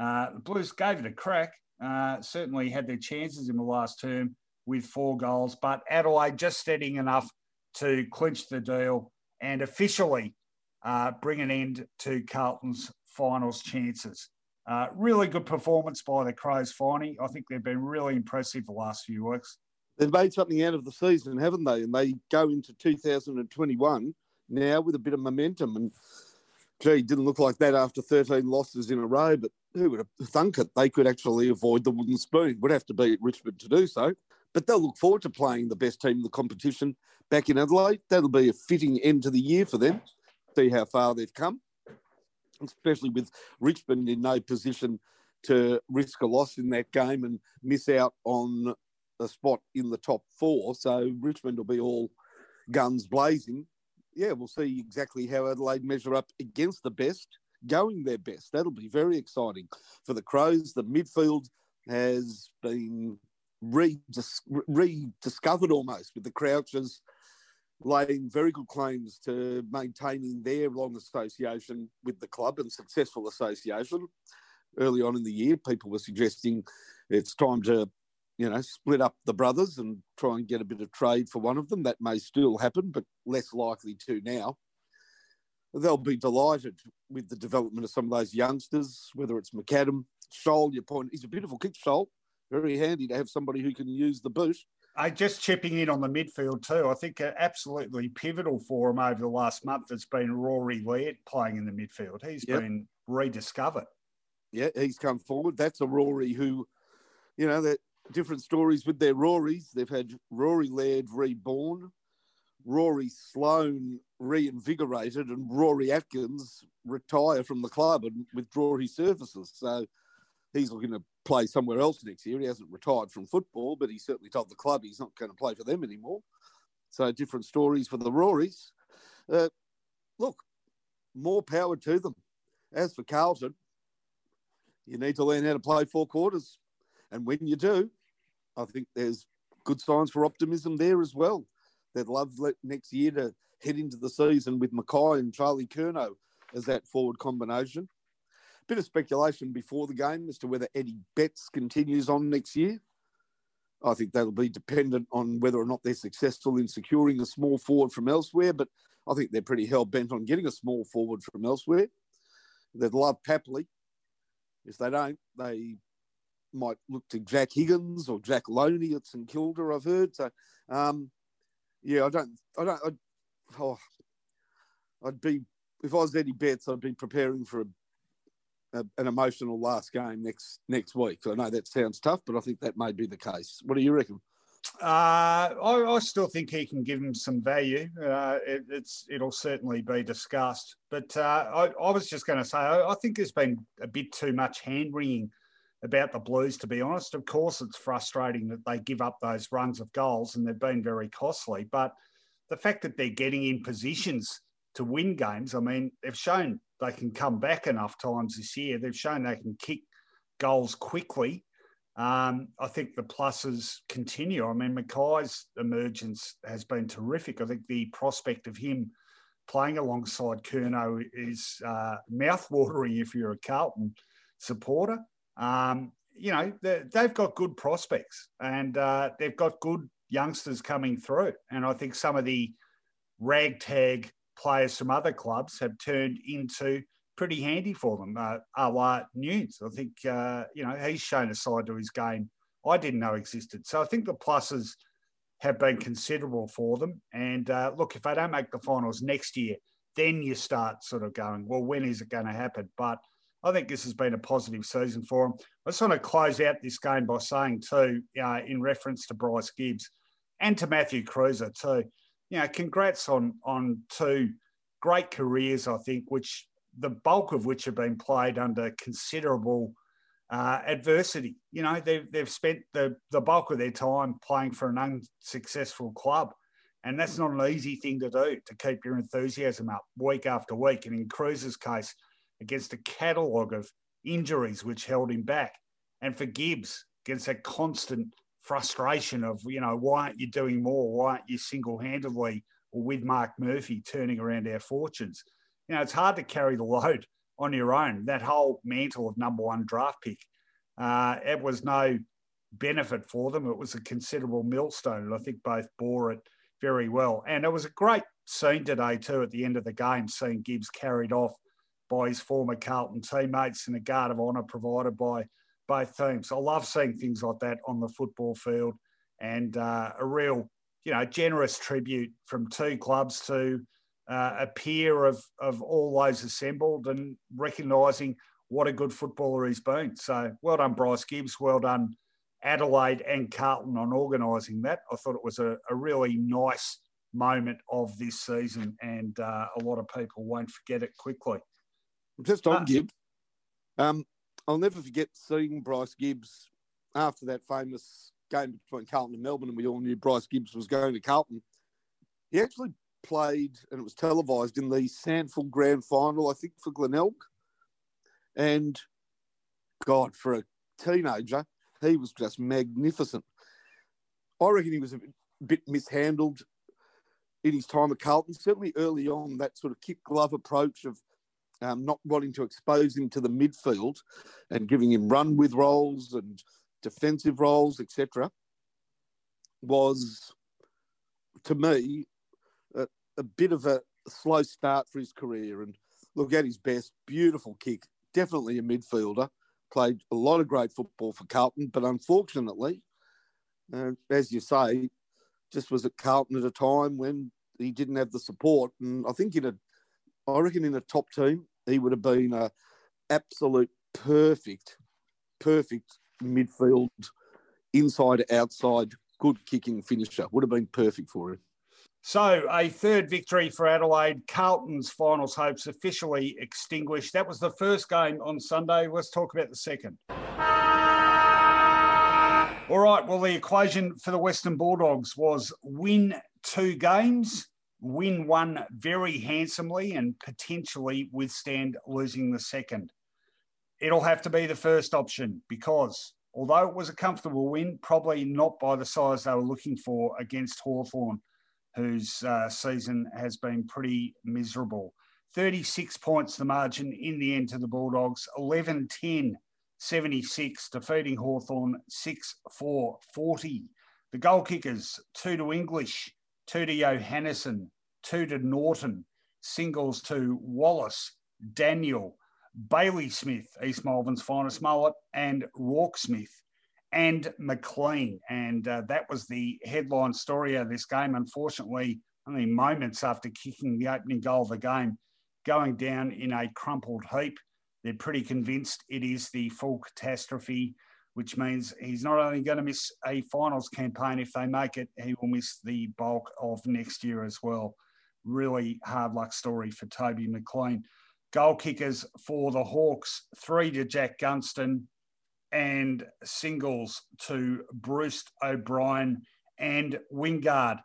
Uh, the Blues gave it a crack, uh, certainly had their chances in the last term with four goals, but Adelaide just steadying enough to clinch the deal and officially uh, bring an end to Carlton's finals chances. Uh, really good performance by the Crows, finally. I think they've been really impressive the last few weeks. They've made something out of the season, haven't they? And they go into 2021 now with a bit of momentum. And gee, didn't look like that after 13 losses in a row, but who would have thunk it? They could actually avoid the wooden spoon. Would have to beat Richmond to do so. But they'll look forward to playing the best team in the competition back in Adelaide. That'll be a fitting end to the year for them. See how far they've come, especially with Richmond in no position to risk a loss in that game and miss out on a spot in the top four. So Richmond will be all guns blazing. Yeah, we'll see exactly how Adelaide measure up against the best, going their best. That'll be very exciting for the Crows. The midfield has been redis- rediscovered almost with the Crouchers laying very good claims to maintaining their long association with the club and successful association. Early on in the year, people were suggesting it's time to, you know, split up the brothers and try and get a bit of trade for one of them. That may still happen, but less likely to now. They'll be delighted with the development of some of those youngsters, whether it's McAdam, Sholl, your point. He's a beautiful kick, Sholl very handy to have somebody who can use the boot. I just chipping in on the midfield too. I think uh, absolutely pivotal for him over the last month has been Rory Laird playing in the midfield. He's yep. been rediscovered. Yeah, he's come forward. That's a Rory who, you know, that different stories with their Rorys. They've had Rory Laird reborn, Rory Sloane reinvigorated, and Rory Atkins retire from the club and withdraw his services. So he's looking to play somewhere else next year. He hasn't retired from football, but he certainly told the club he's not going to play for them anymore. So different stories for the Rorys. Uh, look, more power to them. As for Carlton, you need to learn how to play four quarters. And when you do, I think there's good signs for optimism there as well. They'd love next year to head into the season with McKay and Charlie Curnow as that forward combination bit of speculation before the game as to whether Eddie Betts continues on next year. I think that'll be dependent on whether or not they're successful in securing a small forward from elsewhere, but I think they're pretty hell bent on getting a small forward from elsewhere. They'd love Papley. If they don't, they might look to Jack Higgins or Jack Lonie at St Kilda. I've heard. So, um, yeah, I don't, I don't, I'd, oh, I'd be if I was Eddie Betts, I'd be preparing for a a, an emotional last game next next week. I know that sounds tough, but I think that may be the case. What do you reckon? Uh, I, I, still think he can give him some value. Uh, it, it's it'll certainly be discussed. But uh, I, I, was just going to say I, I, think there's been a bit too much hand wringing about the Blues. To be honest, of course, it's frustrating that they give up those runs of goals and they've been very costly. But the fact that they're getting in positions to win games, I mean, they've shown they can come back enough times this year. They've shown they can kick goals quickly. Um, I think the pluses continue. I mean, McKay's emergence has been terrific. I think the prospect of him playing alongside Curnow is uh, mouthwatering if you're a Carlton supporter. Um, you know, they've got good prospects and uh, they've got good youngsters coming through. And I think some of the ragtag players from other clubs have turned into pretty handy for them. Uh, a la Newnes, I think, uh, you know, he's shown a side to his game I didn't know existed. So I think the pluses have been considerable for them. And uh, look, if they don't make the finals next year, then you start sort of going, well, when is it going to happen? But I think this has been a positive season for them. I just want to close out this game by saying, too, uh, in reference to Bryce Gibbs and to Matthew Kreuzer, too, you know, congrats on on two great careers, I think, which the bulk of which have been played under considerable uh, adversity. You know, they've, they've spent the, the bulk of their time playing for an unsuccessful club. And that's not an easy thing to do to keep your enthusiasm up week after week. And in Cruz's case, against a catalogue of injuries which held him back. And for Gibbs, against a constant frustration of, you know, why aren't you doing more? Why aren't you single handedly or with Mark Murphy turning around our fortunes? You know, it's hard to carry the load on your own. That whole mantle of number one draft pick, uh, it was no benefit for them. It was a considerable millstone. And I think both bore it very well. And it was a great scene today, too, at the end of the game, seeing Gibbs carried off by his former Carlton teammates and a guard of honour provided by both teams. I love seeing things like that on the football field and uh, a real, you know, generous tribute from two clubs to uh, a peer of, of all those assembled and recognising what a good footballer he's been. So well done, Bryce Gibbs. Well done, Adelaide and Carlton on organising that. I thought it was a, a really nice moment of this season, and uh, a lot of people won't forget it quickly. Just on uh, Gibbs, um, I'll never forget seeing Bryce Gibbs after that famous game between Carlton and Melbourne, and we all knew Bryce Gibbs was going to Carlton. He actually played, and it was televised in the SANFL Grand Final, I think, for Glenelg. And God, for a teenager, he was just magnificent. I reckon he was a bit mishandled in his time at Carlton. Certainly early on, that sort of kick glove approach of um, not wanting to expose him to the midfield and giving him run with roles and defensive roles, etc., was to me a, a, bit of a slow start for his career. And look at his best, beautiful kick, definitely a midfielder. Played a lot of great football for Carlton, but unfortunately, uh, as you say, just was at Carlton at a time when he didn't have the support. And I think in a, I reckon in a top team, he would have been a absolute perfect, perfect midfield, inside outside, good kicking finisher. Would have been perfect for him. So, a third victory for Adelaide. Carlton's finals hopes officially extinguished. That was the first game on Sunday. Let's talk about the second. All right. Well, the equation for the Western Bulldogs was win two games, win one very handsomely, and potentially withstand losing the second. It'll have to be the first option because although it was a comfortable win, probably not by the size they were looking for against Hawthorn, whose uh, season has been pretty miserable. 36 points the margin in the end to the Bulldogs, 11 10 76, defeating Hawthorn 6 4 40. The goal kickers, two to English, two to Johannisen, two to Norton, singles to Wallace, Daniel, Bailey Smith, East Malvern's finest mullet, and Roarke Smith and McLean. And uh, that was the headline story of this game. Unfortunately, only moments after kicking the opening goal of the game, going down in a crumpled heap. They're pretty convinced it is the full catastrophe, which means he's not only going to miss a finals campaign if they make it, he will miss the bulk of next year as well. Really hard luck story for Toby McLean. Goal kickers for the Hawks, three to Jack Gunston and singles to Bruce O'Brien and Wingard.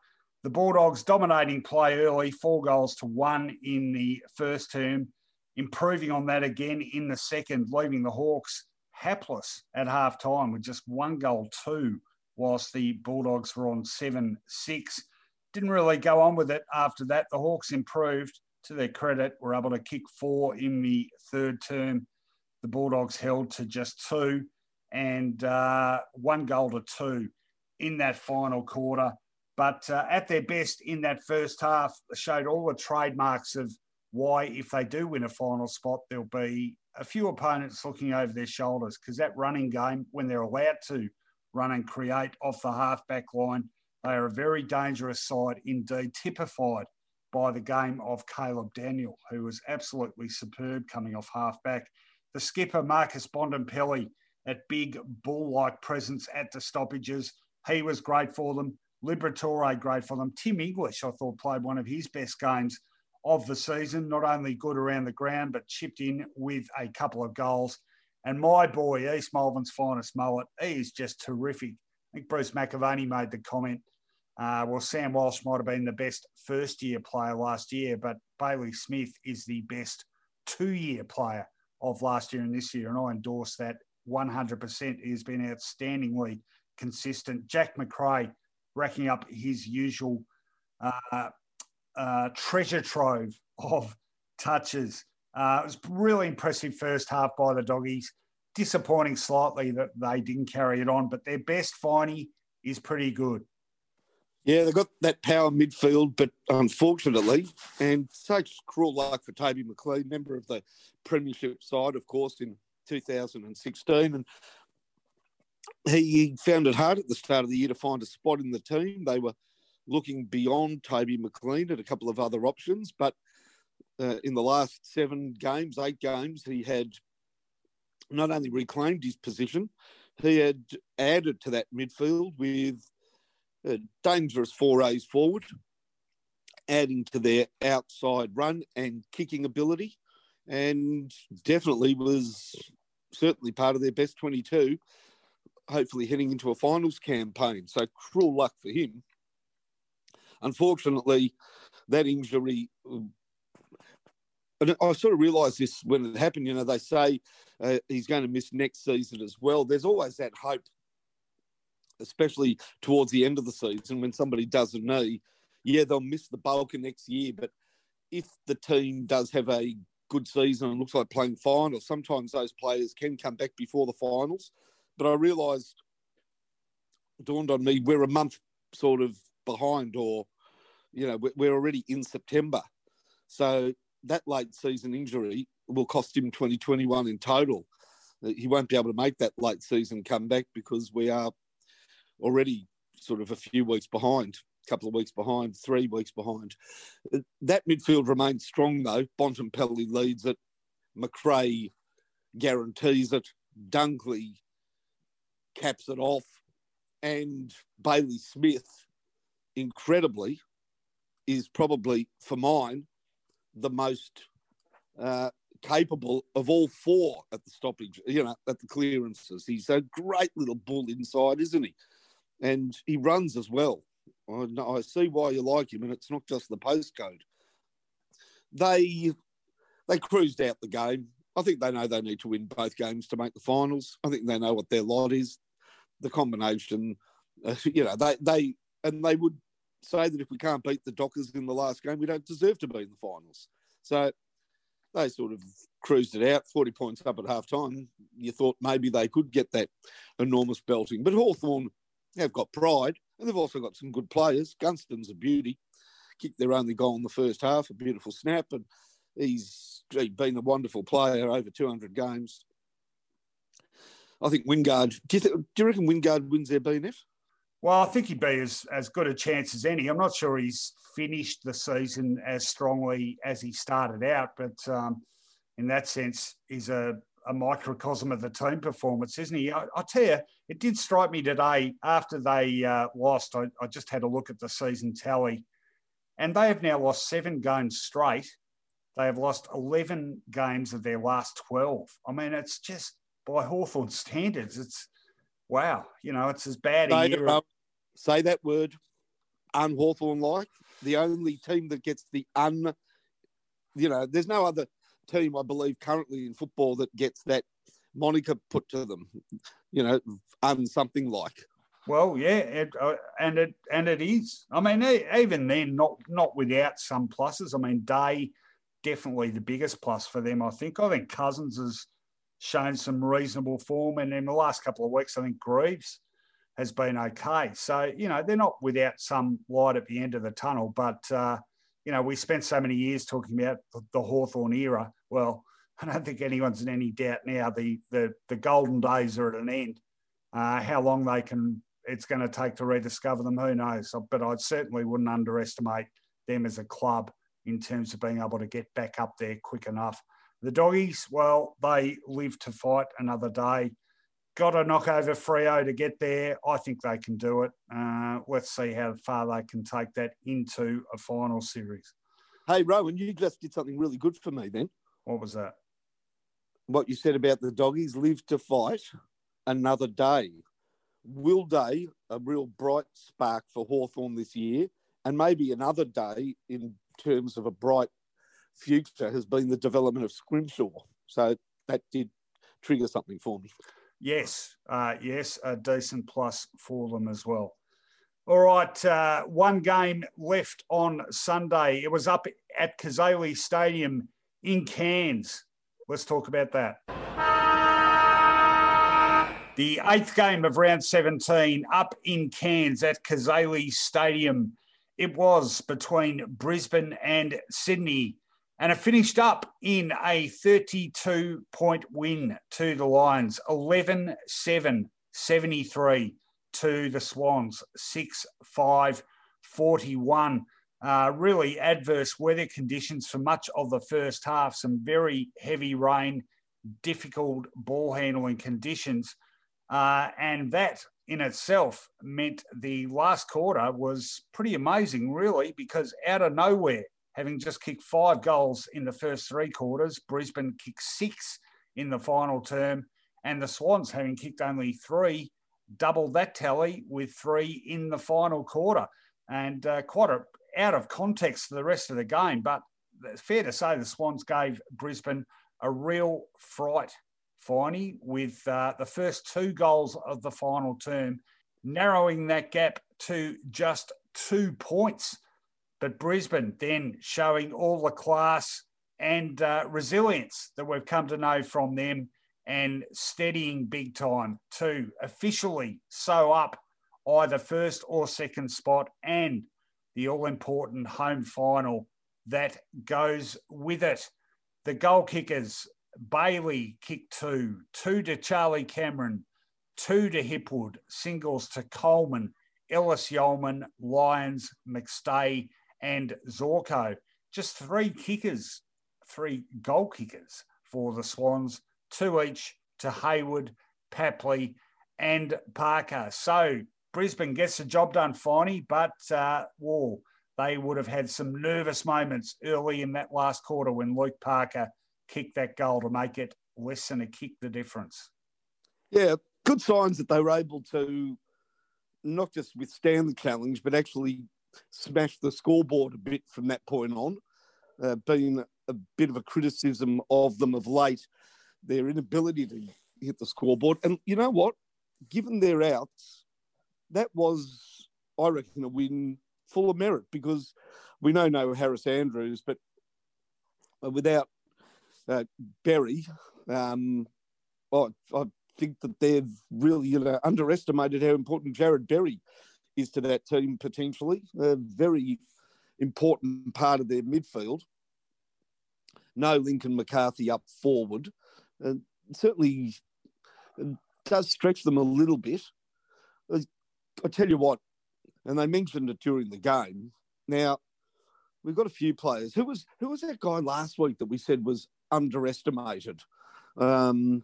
The Bulldogs dominating play early, four goals to one in the first term, improving on that again in the second, leaving the Hawks hapless at half time with just one goal, two, whilst the Bulldogs were on 7 6. Didn't really go on with it after that. The Hawks improved to their credit, were able to kick four in the third term. The Bulldogs held to just two and uh, one goal to two in that final quarter. But uh, at their best in that first half, showed all the trademarks of why, if they do win a final spot, there'll be a few opponents looking over their shoulders because that running game, when they're allowed to run and create off the half back line, they are a very dangerous side indeed, typified by the game of Caleb Daniel, who was absolutely superb coming off halfback. The skipper, Marcus Bontempelli, at big bull like presence at the stoppages. He was great for them. Liberatore, great for them. Tim English, I thought, played one of his best games of the season. Not only good around the ground, but chipped in with a couple of goals. And my boy, East Malvern's finest mullet, he is just terrific. I think Bruce McAvaney made the comment uh, well, Sam Walsh might have been the best first year player last year, but Bailey Smith is the best two year player of last year and this year. And I endorse that 100%. He's been outstandingly consistent. Jack Macrae racking up his usual uh, uh, treasure trove of touches. Uh, it was really impressive first half by the doggies. Disappointing slightly that they didn't carry it on, but their best finey is pretty good. Yeah, they've got that power midfield, but unfortunately, and such cruel luck for Toby McLean, member of the Premiership side, of course, in 2016. And he found it hard at the start of the year to find a spot in the team. They were looking beyond Toby McLean at a couple of other options, but uh, in the last seven games, eight games, he had not only reclaimed his position, he had added to that midfield with uh, dangerous forays forward, adding to their outside run and kicking ability, and definitely was certainly part of their best 22, hopefully heading into a finals campaign. So cruel luck for him. Unfortunately, that injury, and I sort of realised this when it happened, you know, they say uh, he's going to miss next season as well. There's always that hope, especially towards the end of the season when somebody does a knee. Yeah, they'll miss the bulk of next year, but if the team does have a good season and looks like playing finals, sometimes those players can come back before the finals. But I realised, dawned on me, we're a month sort of behind, or you know, we're already in September, so that late season injury will cost him 2021 in total. Uh, he won't be able to make that late season comeback because we are already sort of a few weeks behind a couple of weeks behind, three weeks behind. Uh, that midfield remains strong though. Bontempelli leads it. Macrae guarantees it. Dunkley caps it off. And Bailey Smith, incredibly, is probably, for mine, the most uh, capable of all four at the stoppage, you know, at the clearances. He's a great little bull inside, isn't he? And he runs as well. I, see why you like him, and it's not just the postcode. They they cruised out the game. I think they know they need to win both games to make the finals. I think they know what their lot is. The combination, uh, you know, they they and they would say that if we can't beat the Dockers in the last game, we don't deserve to be in the finals. So they sort of cruised it out, 40 points up at half time. You thought maybe they could get that enormous belting. But Hawthorn have got pride. And they've also got some good players. Gunston's a beauty. Kicked their only goal in the first half, a beautiful snap, and he's been a wonderful player over 200 games. I think Wingard. Do you, th- do you reckon Wingard wins their BNF? Well, I think he'd be as, as good a chance as any. I'm not sure he's finished the season as strongly as he started out, but um, in that sense, he's a, a microcosm of the team performance, isn't he? I, I tell you, it did strike me today after they uh, lost. I, I, just had a look at the season tally, and they have now lost seven games straight. They have lost 11 games of their last 12. I mean, it's just by Hawthorn standards, it's wow. You know, it's as bad say, a year. say that word, unHawthorn like. The only team that gets the un, you know, there's no other team, I believe, currently in football that gets that moniker put to them, you know, un something like. Well, yeah, it, uh, and it and it is. I mean, even then, not not without some pluses. I mean, Day definitely the biggest plus for them. I think. I think Cousins has shown some reasonable form, and in the last couple of weeks, I think Greaves has been okay. So you know, they're not without some light at the end of the tunnel, but. Uh, you know, we spent so many years talking about the Hawthorn era. Well, I don't think anyone's in any doubt now. The the the golden days are at an end. Uh, how long they can it's going to take to rediscover them, who knows? But I certainly wouldn't underestimate them as a club in terms of being able to get back up there quick enough. The doggies, well, they live to fight another day. Got to knock over Freo to get there. I think they can do it. Uh, let's see how far they can take that into a final series. Hey, Rowan, you just did something really good for me then. What was that? What you said about the doggies live to fight another day. Will Day, a real bright spark for Hawthorn this year, and maybe another day in terms of a bright future has been the development of Scrimshaw. So that did trigger something for me. Yes, uh, yes, a decent plus for them as well. All right, uh, one game left on Sunday. It was up at Cazaly Stadium in Cairns. Let's talk about that. The eighth game of round 17 up in Cairns at Cazaly Stadium. It was between Brisbane and Sydney and it finished up in a 32 point win to the Lions, 11 7 73 to the Swans, 6 5 41. Uh, really adverse weather conditions for much of the first half, some very heavy rain, difficult ball handling conditions. Uh, and that in itself meant the last quarter was pretty amazing, really, because out of nowhere, having just kicked five goals in the first three quarters, Brisbane kicked six in the final term, and the Swans, having kicked only three, doubled that tally with three in the final quarter. And uh, quite a, out of context for the rest of the game, but it's fair to say the Swans gave Brisbane a real fright, Finey, with uh, the first two goals of the final term, narrowing that gap to just two points. But Brisbane then showing all the class and uh, resilience that we've come to know from them and steadying big time to officially sew up either first or second spot and the all important home final that goes with it. The goal kickers Bailey kicked two, two to Charlie Cameron, two to Hipwood, singles to Coleman, Ellis-Yolmen, Lyons, McStay, and Zorko. Just three kickers, three goal kickers for the Swans, two each to Hayward, Papley, and Parker. So Brisbane gets the job done, Finey, but uh, whoa, they would have had some nervous moments early in that last quarter when Luke Parker kicked that goal to make it less than a kick the difference. Yeah, good signs that they were able to not just withstand the challenge, but actually smash the scoreboard a bit from that point on, uh, being a bit of a criticism of them of late, their inability to hit the scoreboard. And you know what? Given their outs, that was, I reckon, a win full of merit because we know no Harris Andrews, but without uh, Berry, um, I, I think that they've really you know underestimated how important Jarrod Berry is to that team potentially. A very important part of their midfield. No Lincoln McCarthy up forward. Uh, certainly does stretch them a little bit. I tell you what, and they mentioned it during the game. Now, we've got a few players. Who was who was that guy last week that we said was underestimated? Um,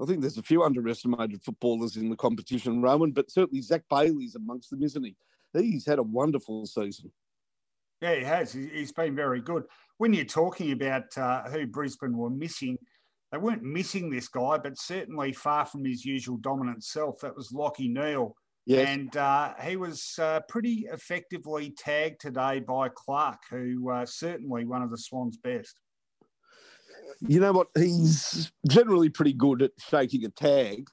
I think there's a few underestimated footballers in the competition, Rowan, but certainly Zach Bailey's amongst them, isn't he? He's had a wonderful season. Yeah, he has. He's been very good. When you're talking about uh, who Brisbane were missing, they weren't missing this guy, but certainly far from his usual dominant self. That was Lachie Neale. Yes. And uh, he was uh, pretty effectively tagged today by Clarke, who uh, certainly one of the Swans' best. You know what? He's generally pretty good at shaking a tag.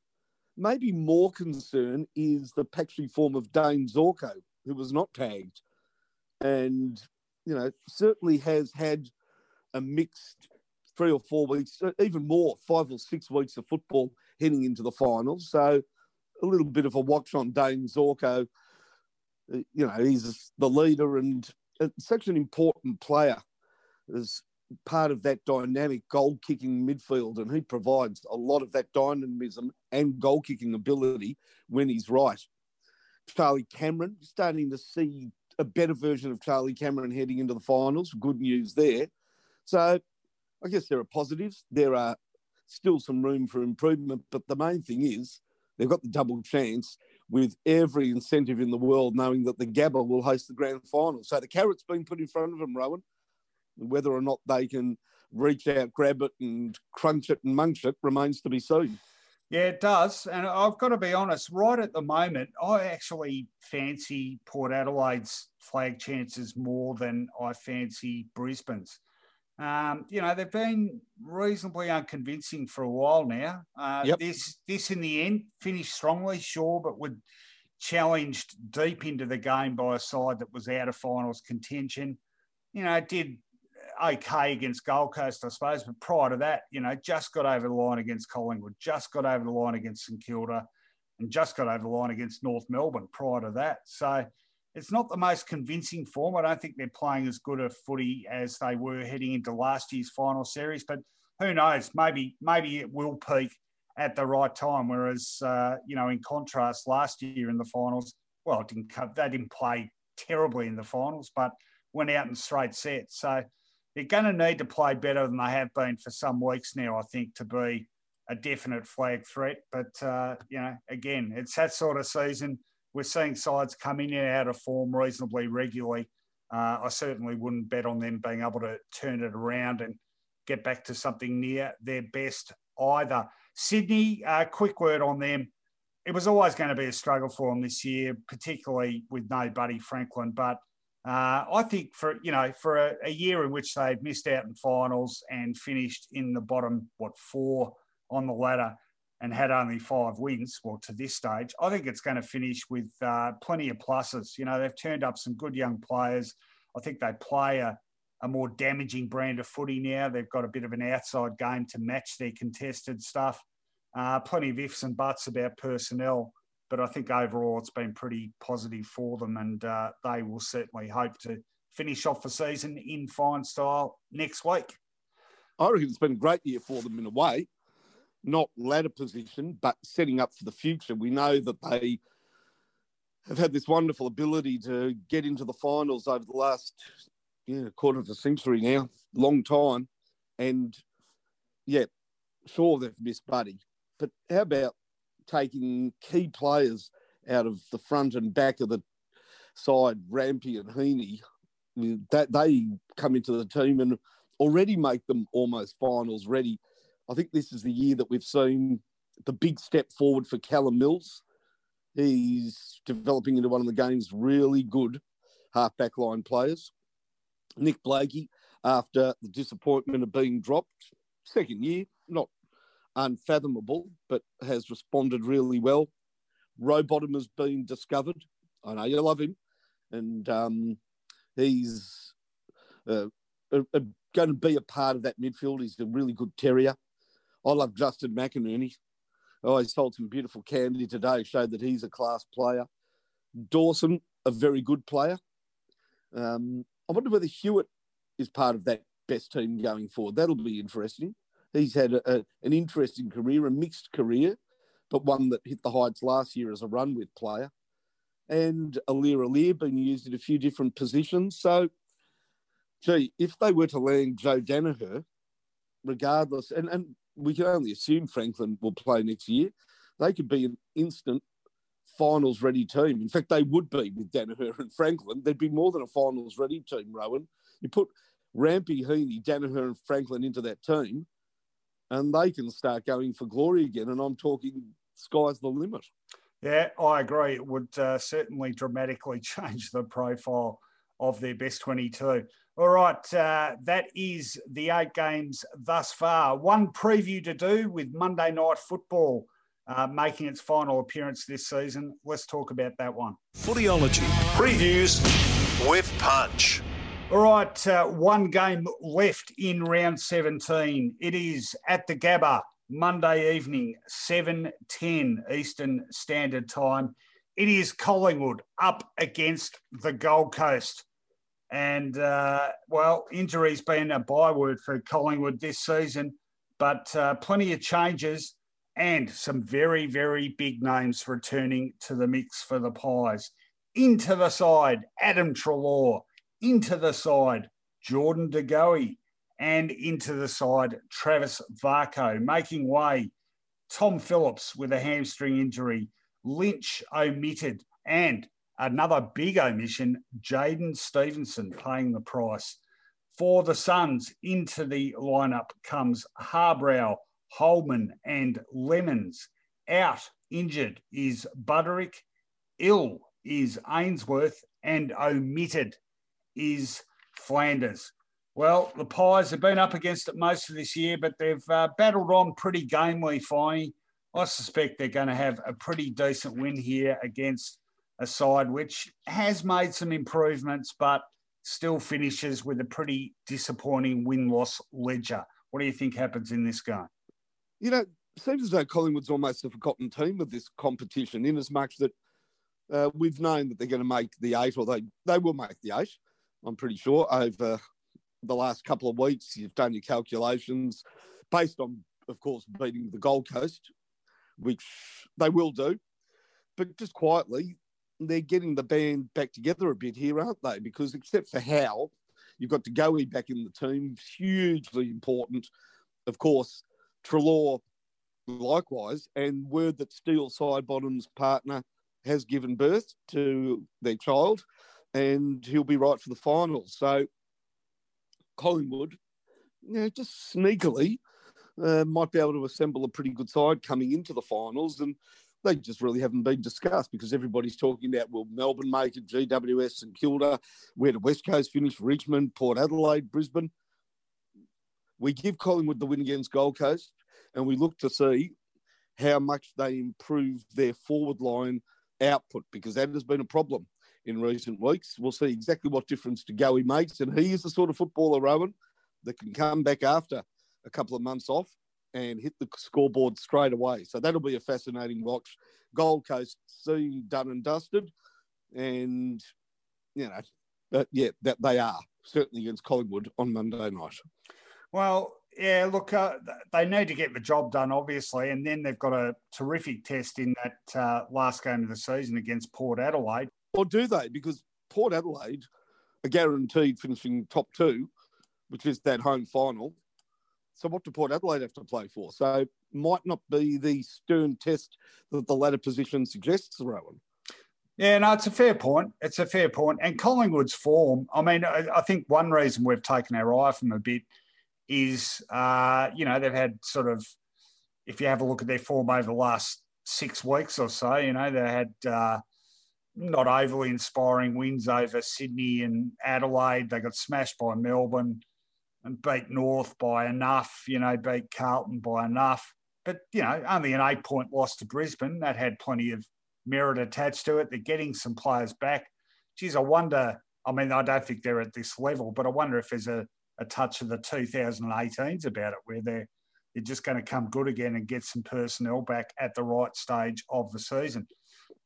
Maybe more concern is the patchy form of Dane Zorko, who was not tagged. And, you know, certainly has had a mixed three or four weeks, uh, even more, five or six weeks of football heading into the finals. So, a little bit of a watch on Dane Zorko. Uh, you know, he's the leader and such an important player as part of that dynamic goal kicking midfield. And he provides a lot of that dynamism and goal kicking ability when he's right. Charlie Cameron, starting to see a better version of Charlie Cameron heading into the finals. Good news there. So I guess there are positives. There are still some room for improvement, but the main thing is They've got the double chance with every incentive in the world, knowing that the Gabba will host the grand final. So the carrot's been put in front of them, Rowan. Whether or not they can reach out, grab it, and crunch it and munch it remains to be seen. Yeah, it does. And I've got to be honest, right at the moment, I actually fancy Port Adelaide's flag chances more than I fancy Brisbane's. Um, you know, they've been reasonably unconvincing for a while now. Uh, yep. This, this in the end finished strongly, sure, but would challenged deep into the game by a side that was out of finals contention. You know, it did okay against Gold Coast, I suppose, but prior to that, you know, just got over the line against Collingwood, just got over the line against St Kilda, and just got over the line against North Melbourne prior to that. So it's not the most convincing form. I don't think they're playing as good a footy as they were heading into last year's final series. But who knows? Maybe maybe it will peak at the right time. Whereas uh, you know, in contrast, last year in the finals, well, it didn't they didn't play terribly in the finals, but went out in straight sets. So they're going to need to play better than they have been for some weeks now. I think to be a definite flag threat. But uh, you know, again, it's that sort of season. We're seeing sides come in and out of form reasonably regularly. Uh, I certainly wouldn't bet on them being able to turn it around and get back to something near their best either. Sydney, uh, quick word on them. It was always going to be a struggle for them this year, particularly with no Buddy Franklin. But uh, I think for you know for a, a, year in which they've missed out in finals and finished in the bottom what four on the ladder and had only five wins, well to this stage, I think it's going to finish with uh, plenty of pluses. You know they've turned up some good young players. I think they play a, a more damaging brand of footy now. They've got a bit of an outside game to match their contested stuff. Uh, plenty of ifs and buts about personnel, but I think overall it's been pretty positive for them, and uh, they will certainly hope to finish off the season in fine style next week. I reckon it's been a great year for them in a way, not ladder position, but setting up for the future. We know that they have had this wonderful ability to get into the finals over the last yeah, quarter of a century now, long time. And yeah, sure, they've missed Buddy. But how about taking key players out of the front and back of the side, Rampe and Heeney, that they come into the team and already make them almost finals ready. I think this is the year that we've seen the big step forward for Callum Mills. He's developing into one of the game's really good half back line players. Nick Blakey, after the disappointment of being dropped, second year, not unfathomable, but has responded really well. Rowbottom has been discovered. I know you love him, and um, he's uh, a, going to be a part of that midfield. He's a really good terrier. I love Justin McInerney. Oh, he's told some beautiful candy today, showed that he's a class player. Dawson, a very good player. Um, I wonder whether Hewett is part of that best team going forward. That'll be interesting. He's had a, an interesting career, a mixed career, but one that hit the heights last year as a run with player. And Aliir Aliir been used in a few different positions. So, gee, if they were to land Joe Daniher, regardless, and, and we can only assume Franklin will play next year, they could be an instant finals ready team. In fact, they would be with Daniher and Franklin. There'd be more than a finals ready team, Rowan. You put Rampe, Heeney, Daniher, and Franklin into that team, and they can start going for glory again. And I'm talking sky's the limit. Yeah, I agree. It would uh, certainly dramatically change the profile of their best 22. All right, uh, that is the eight games thus far. One preview to do with Monday Night Football uh, making its final appearance this season. Let's talk about that one. Footyology previews with Punch. All right, uh, one game left in round 17. It is at the Gabba, Monday evening, 7.10 Eastern Standard Time. It is Collingwood up against the Gold Coast. And, uh, well, injury's been a byword for Collingwood this season, but uh, plenty of changes and some very, very big names returning to the mix for the Pies. Into the side, Adam Treloar. Into the side, Jordan De Goey. And into the side, Travis Varcoe. Making way, Tom Phillips with a hamstring injury. Lynch omitted. And another big omission, Jaidyn Stevenson paying the price. For the Suns, into the lineup comes Harbrow, Holman, and Lemmens. Out injured is Budarick. Ill is Ainsworth. And omitted is Flanders. Well, the Pies have been up against it most of this year, but they've uh, battled on pretty gamely, Finey. I suspect they're going to have a pretty decent win here against a side which has made some improvements, but still finishes with a pretty disappointing win loss ledger. What do you think happens in this game? you know, seems as though Collingwood's almost a forgotten team with this competition, in as much that uh, we've known that they're going to make the eight, or they, they will make the eight, I'm pretty sure, over the last couple of weeks. You've done your calculations based on, of course, beating the Gold Coast, which they will do. But just quietly, they're getting the band back together a bit here, aren't they? Because except for Hal, you've got to go back in the team, hugely important. Of course, Treloar likewise, and word that Steele Sidebottom's partner has given birth to their child, and he'll be right for the finals. So Collingwood, you know, just sneakily uh, might be able to assemble a pretty good side coming into the finals, and they just really haven't been discussed because everybody's talking about will Melbourne make it, GWS and Kilda, where did West Coast finish, Richmond, Port Adelaide, Brisbane. We give Collingwood the win against Gold Coast, and we look to see how much they improve their forward line output because that has been a problem in recent weeks. We'll see exactly what difference De Goey he makes, and he is the sort of footballer, Rowan, that can come back after a couple of months off and hit the scoreboard straight away. So that'll be a fascinating watch. Gold Coast seem done and dusted, and you know, but yeah, that they are certainly against Collingwood on Monday night. Well, yeah, look, uh, they need to get the job done, obviously, and then they've got a terrific test in that uh, last game of the season against Port Adelaide. Or do they? Because Port Adelaide are guaranteed finishing top two, which is that home final. So what do Port Adelaide have to play for? So might not be the stern test that the ladder position suggests, Rowan. Yeah, no, it's a fair point. It's a fair point. And Collingwood's form, I mean, I, I think one reason we've taken our eye from a bit is, uh, you know, they've had sort of, if you have a look at their form over the last six weeks or so, you know, they had uh, not overly inspiring wins over Sydney and Adelaide. They got smashed by Melbourne and beat North by enough, you know, beat Carlton by enough. But, you know, only an eight point loss to Brisbane. That had plenty of merit attached to it. They're getting some players back. Geez, I wonder. I mean, I don't think they're at this level, but I wonder if there's a, a touch of the 2018s about it where they're, they're just going to come good again and get some personnel back at the right stage of the season.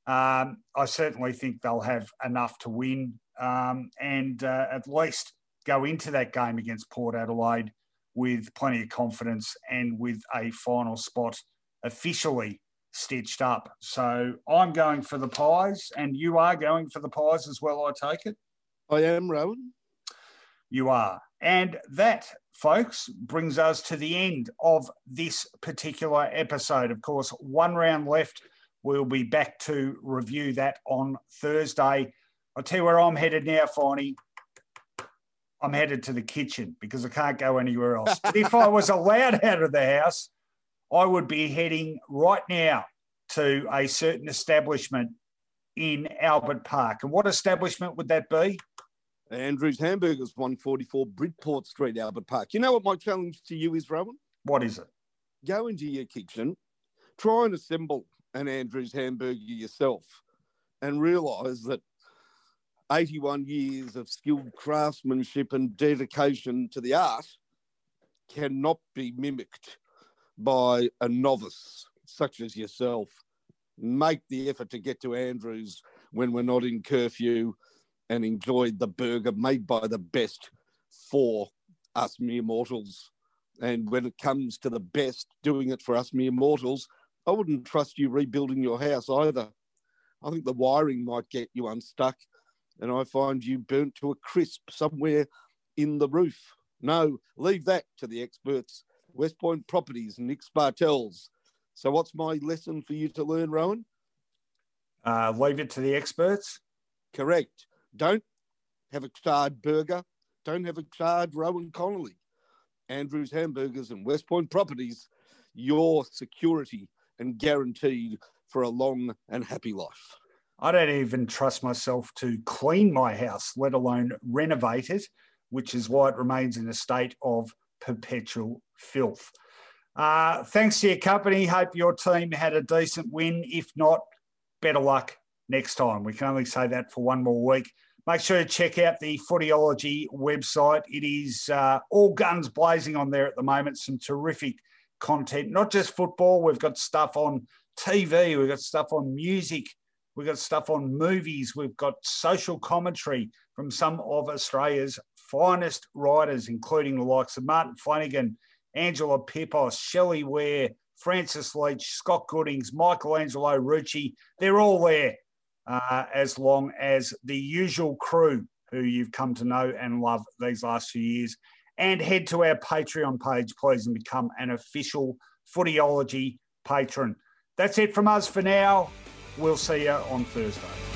Um, I certainly think they'll have enough to win um, and uh, at least go into that game against Port Adelaide with plenty of confidence and with a final spot officially stitched up. So I'm going for the Pies, and you are going for the Pies as well, I take it? I am, Rowan. You are. And that, folks, brings us to the end of this particular episode. Of course, one round left. We'll be back to review that on Thursday. I'll tell you where I'm headed now, Finey. I'm headed to the kitchen because I can't go anywhere else. If I was allowed out of the house, I would be heading right now to a certain establishment in Albert Park. And what establishment would that be? Andrew's Hamburgers, 144 Bridport Street, Albert Park. You know what my challenge to you is, Rowan? What is it? Go into your kitchen, try and assemble an Andrew's hamburger yourself, and realise that 81 years of skilled craftsmanship and dedication to the art cannot be mimicked by a novice such as yourself. Make the effort to get to Andrews when we're not in curfew and enjoy the burger made by the best for us mere mortals. And when it comes to the best doing it for us mere mortals, I wouldn't trust you rebuilding your house either. I think the wiring might get you unstuck and I find you burnt to a crisp somewhere in the roof. No, leave that to the experts. West Point Properties, and Nick Spartels. So, what's my lesson for you to learn, Rowan? Uh, leave it to the experts. Correct. Don't have a charred burger. Don't have a charred Rowan Connolly. Andrews Hamburgers and West Point Properties, your security and guaranteed for a long and happy life. I don't even trust myself to clean my house, let alone renovate it, which is why it remains in a state of perpetual filth. Uh, thanks to your company. Hope your team had a decent win. If not, better luck next time. We can only say that for one more week. Make sure to check out the Footyology website. It is uh, all guns blazing on there at the moment. Some terrific content, not just football. We've got stuff on TV, we've got stuff on music, We've got stuff on movies. We've got social commentary from some of Australia's finest writers, including the likes of Martin Flanagan, Angela Pippos, Shelley Ware, Francis Leach, Scott Goodings, Michelangelo Rucci. They're all there, uh, as long as the usual crew who you've come to know and love these last few years. And head to our Patreon page, please, and become an official Footyology patron. That's it from us for now. We'll see you on Thursday.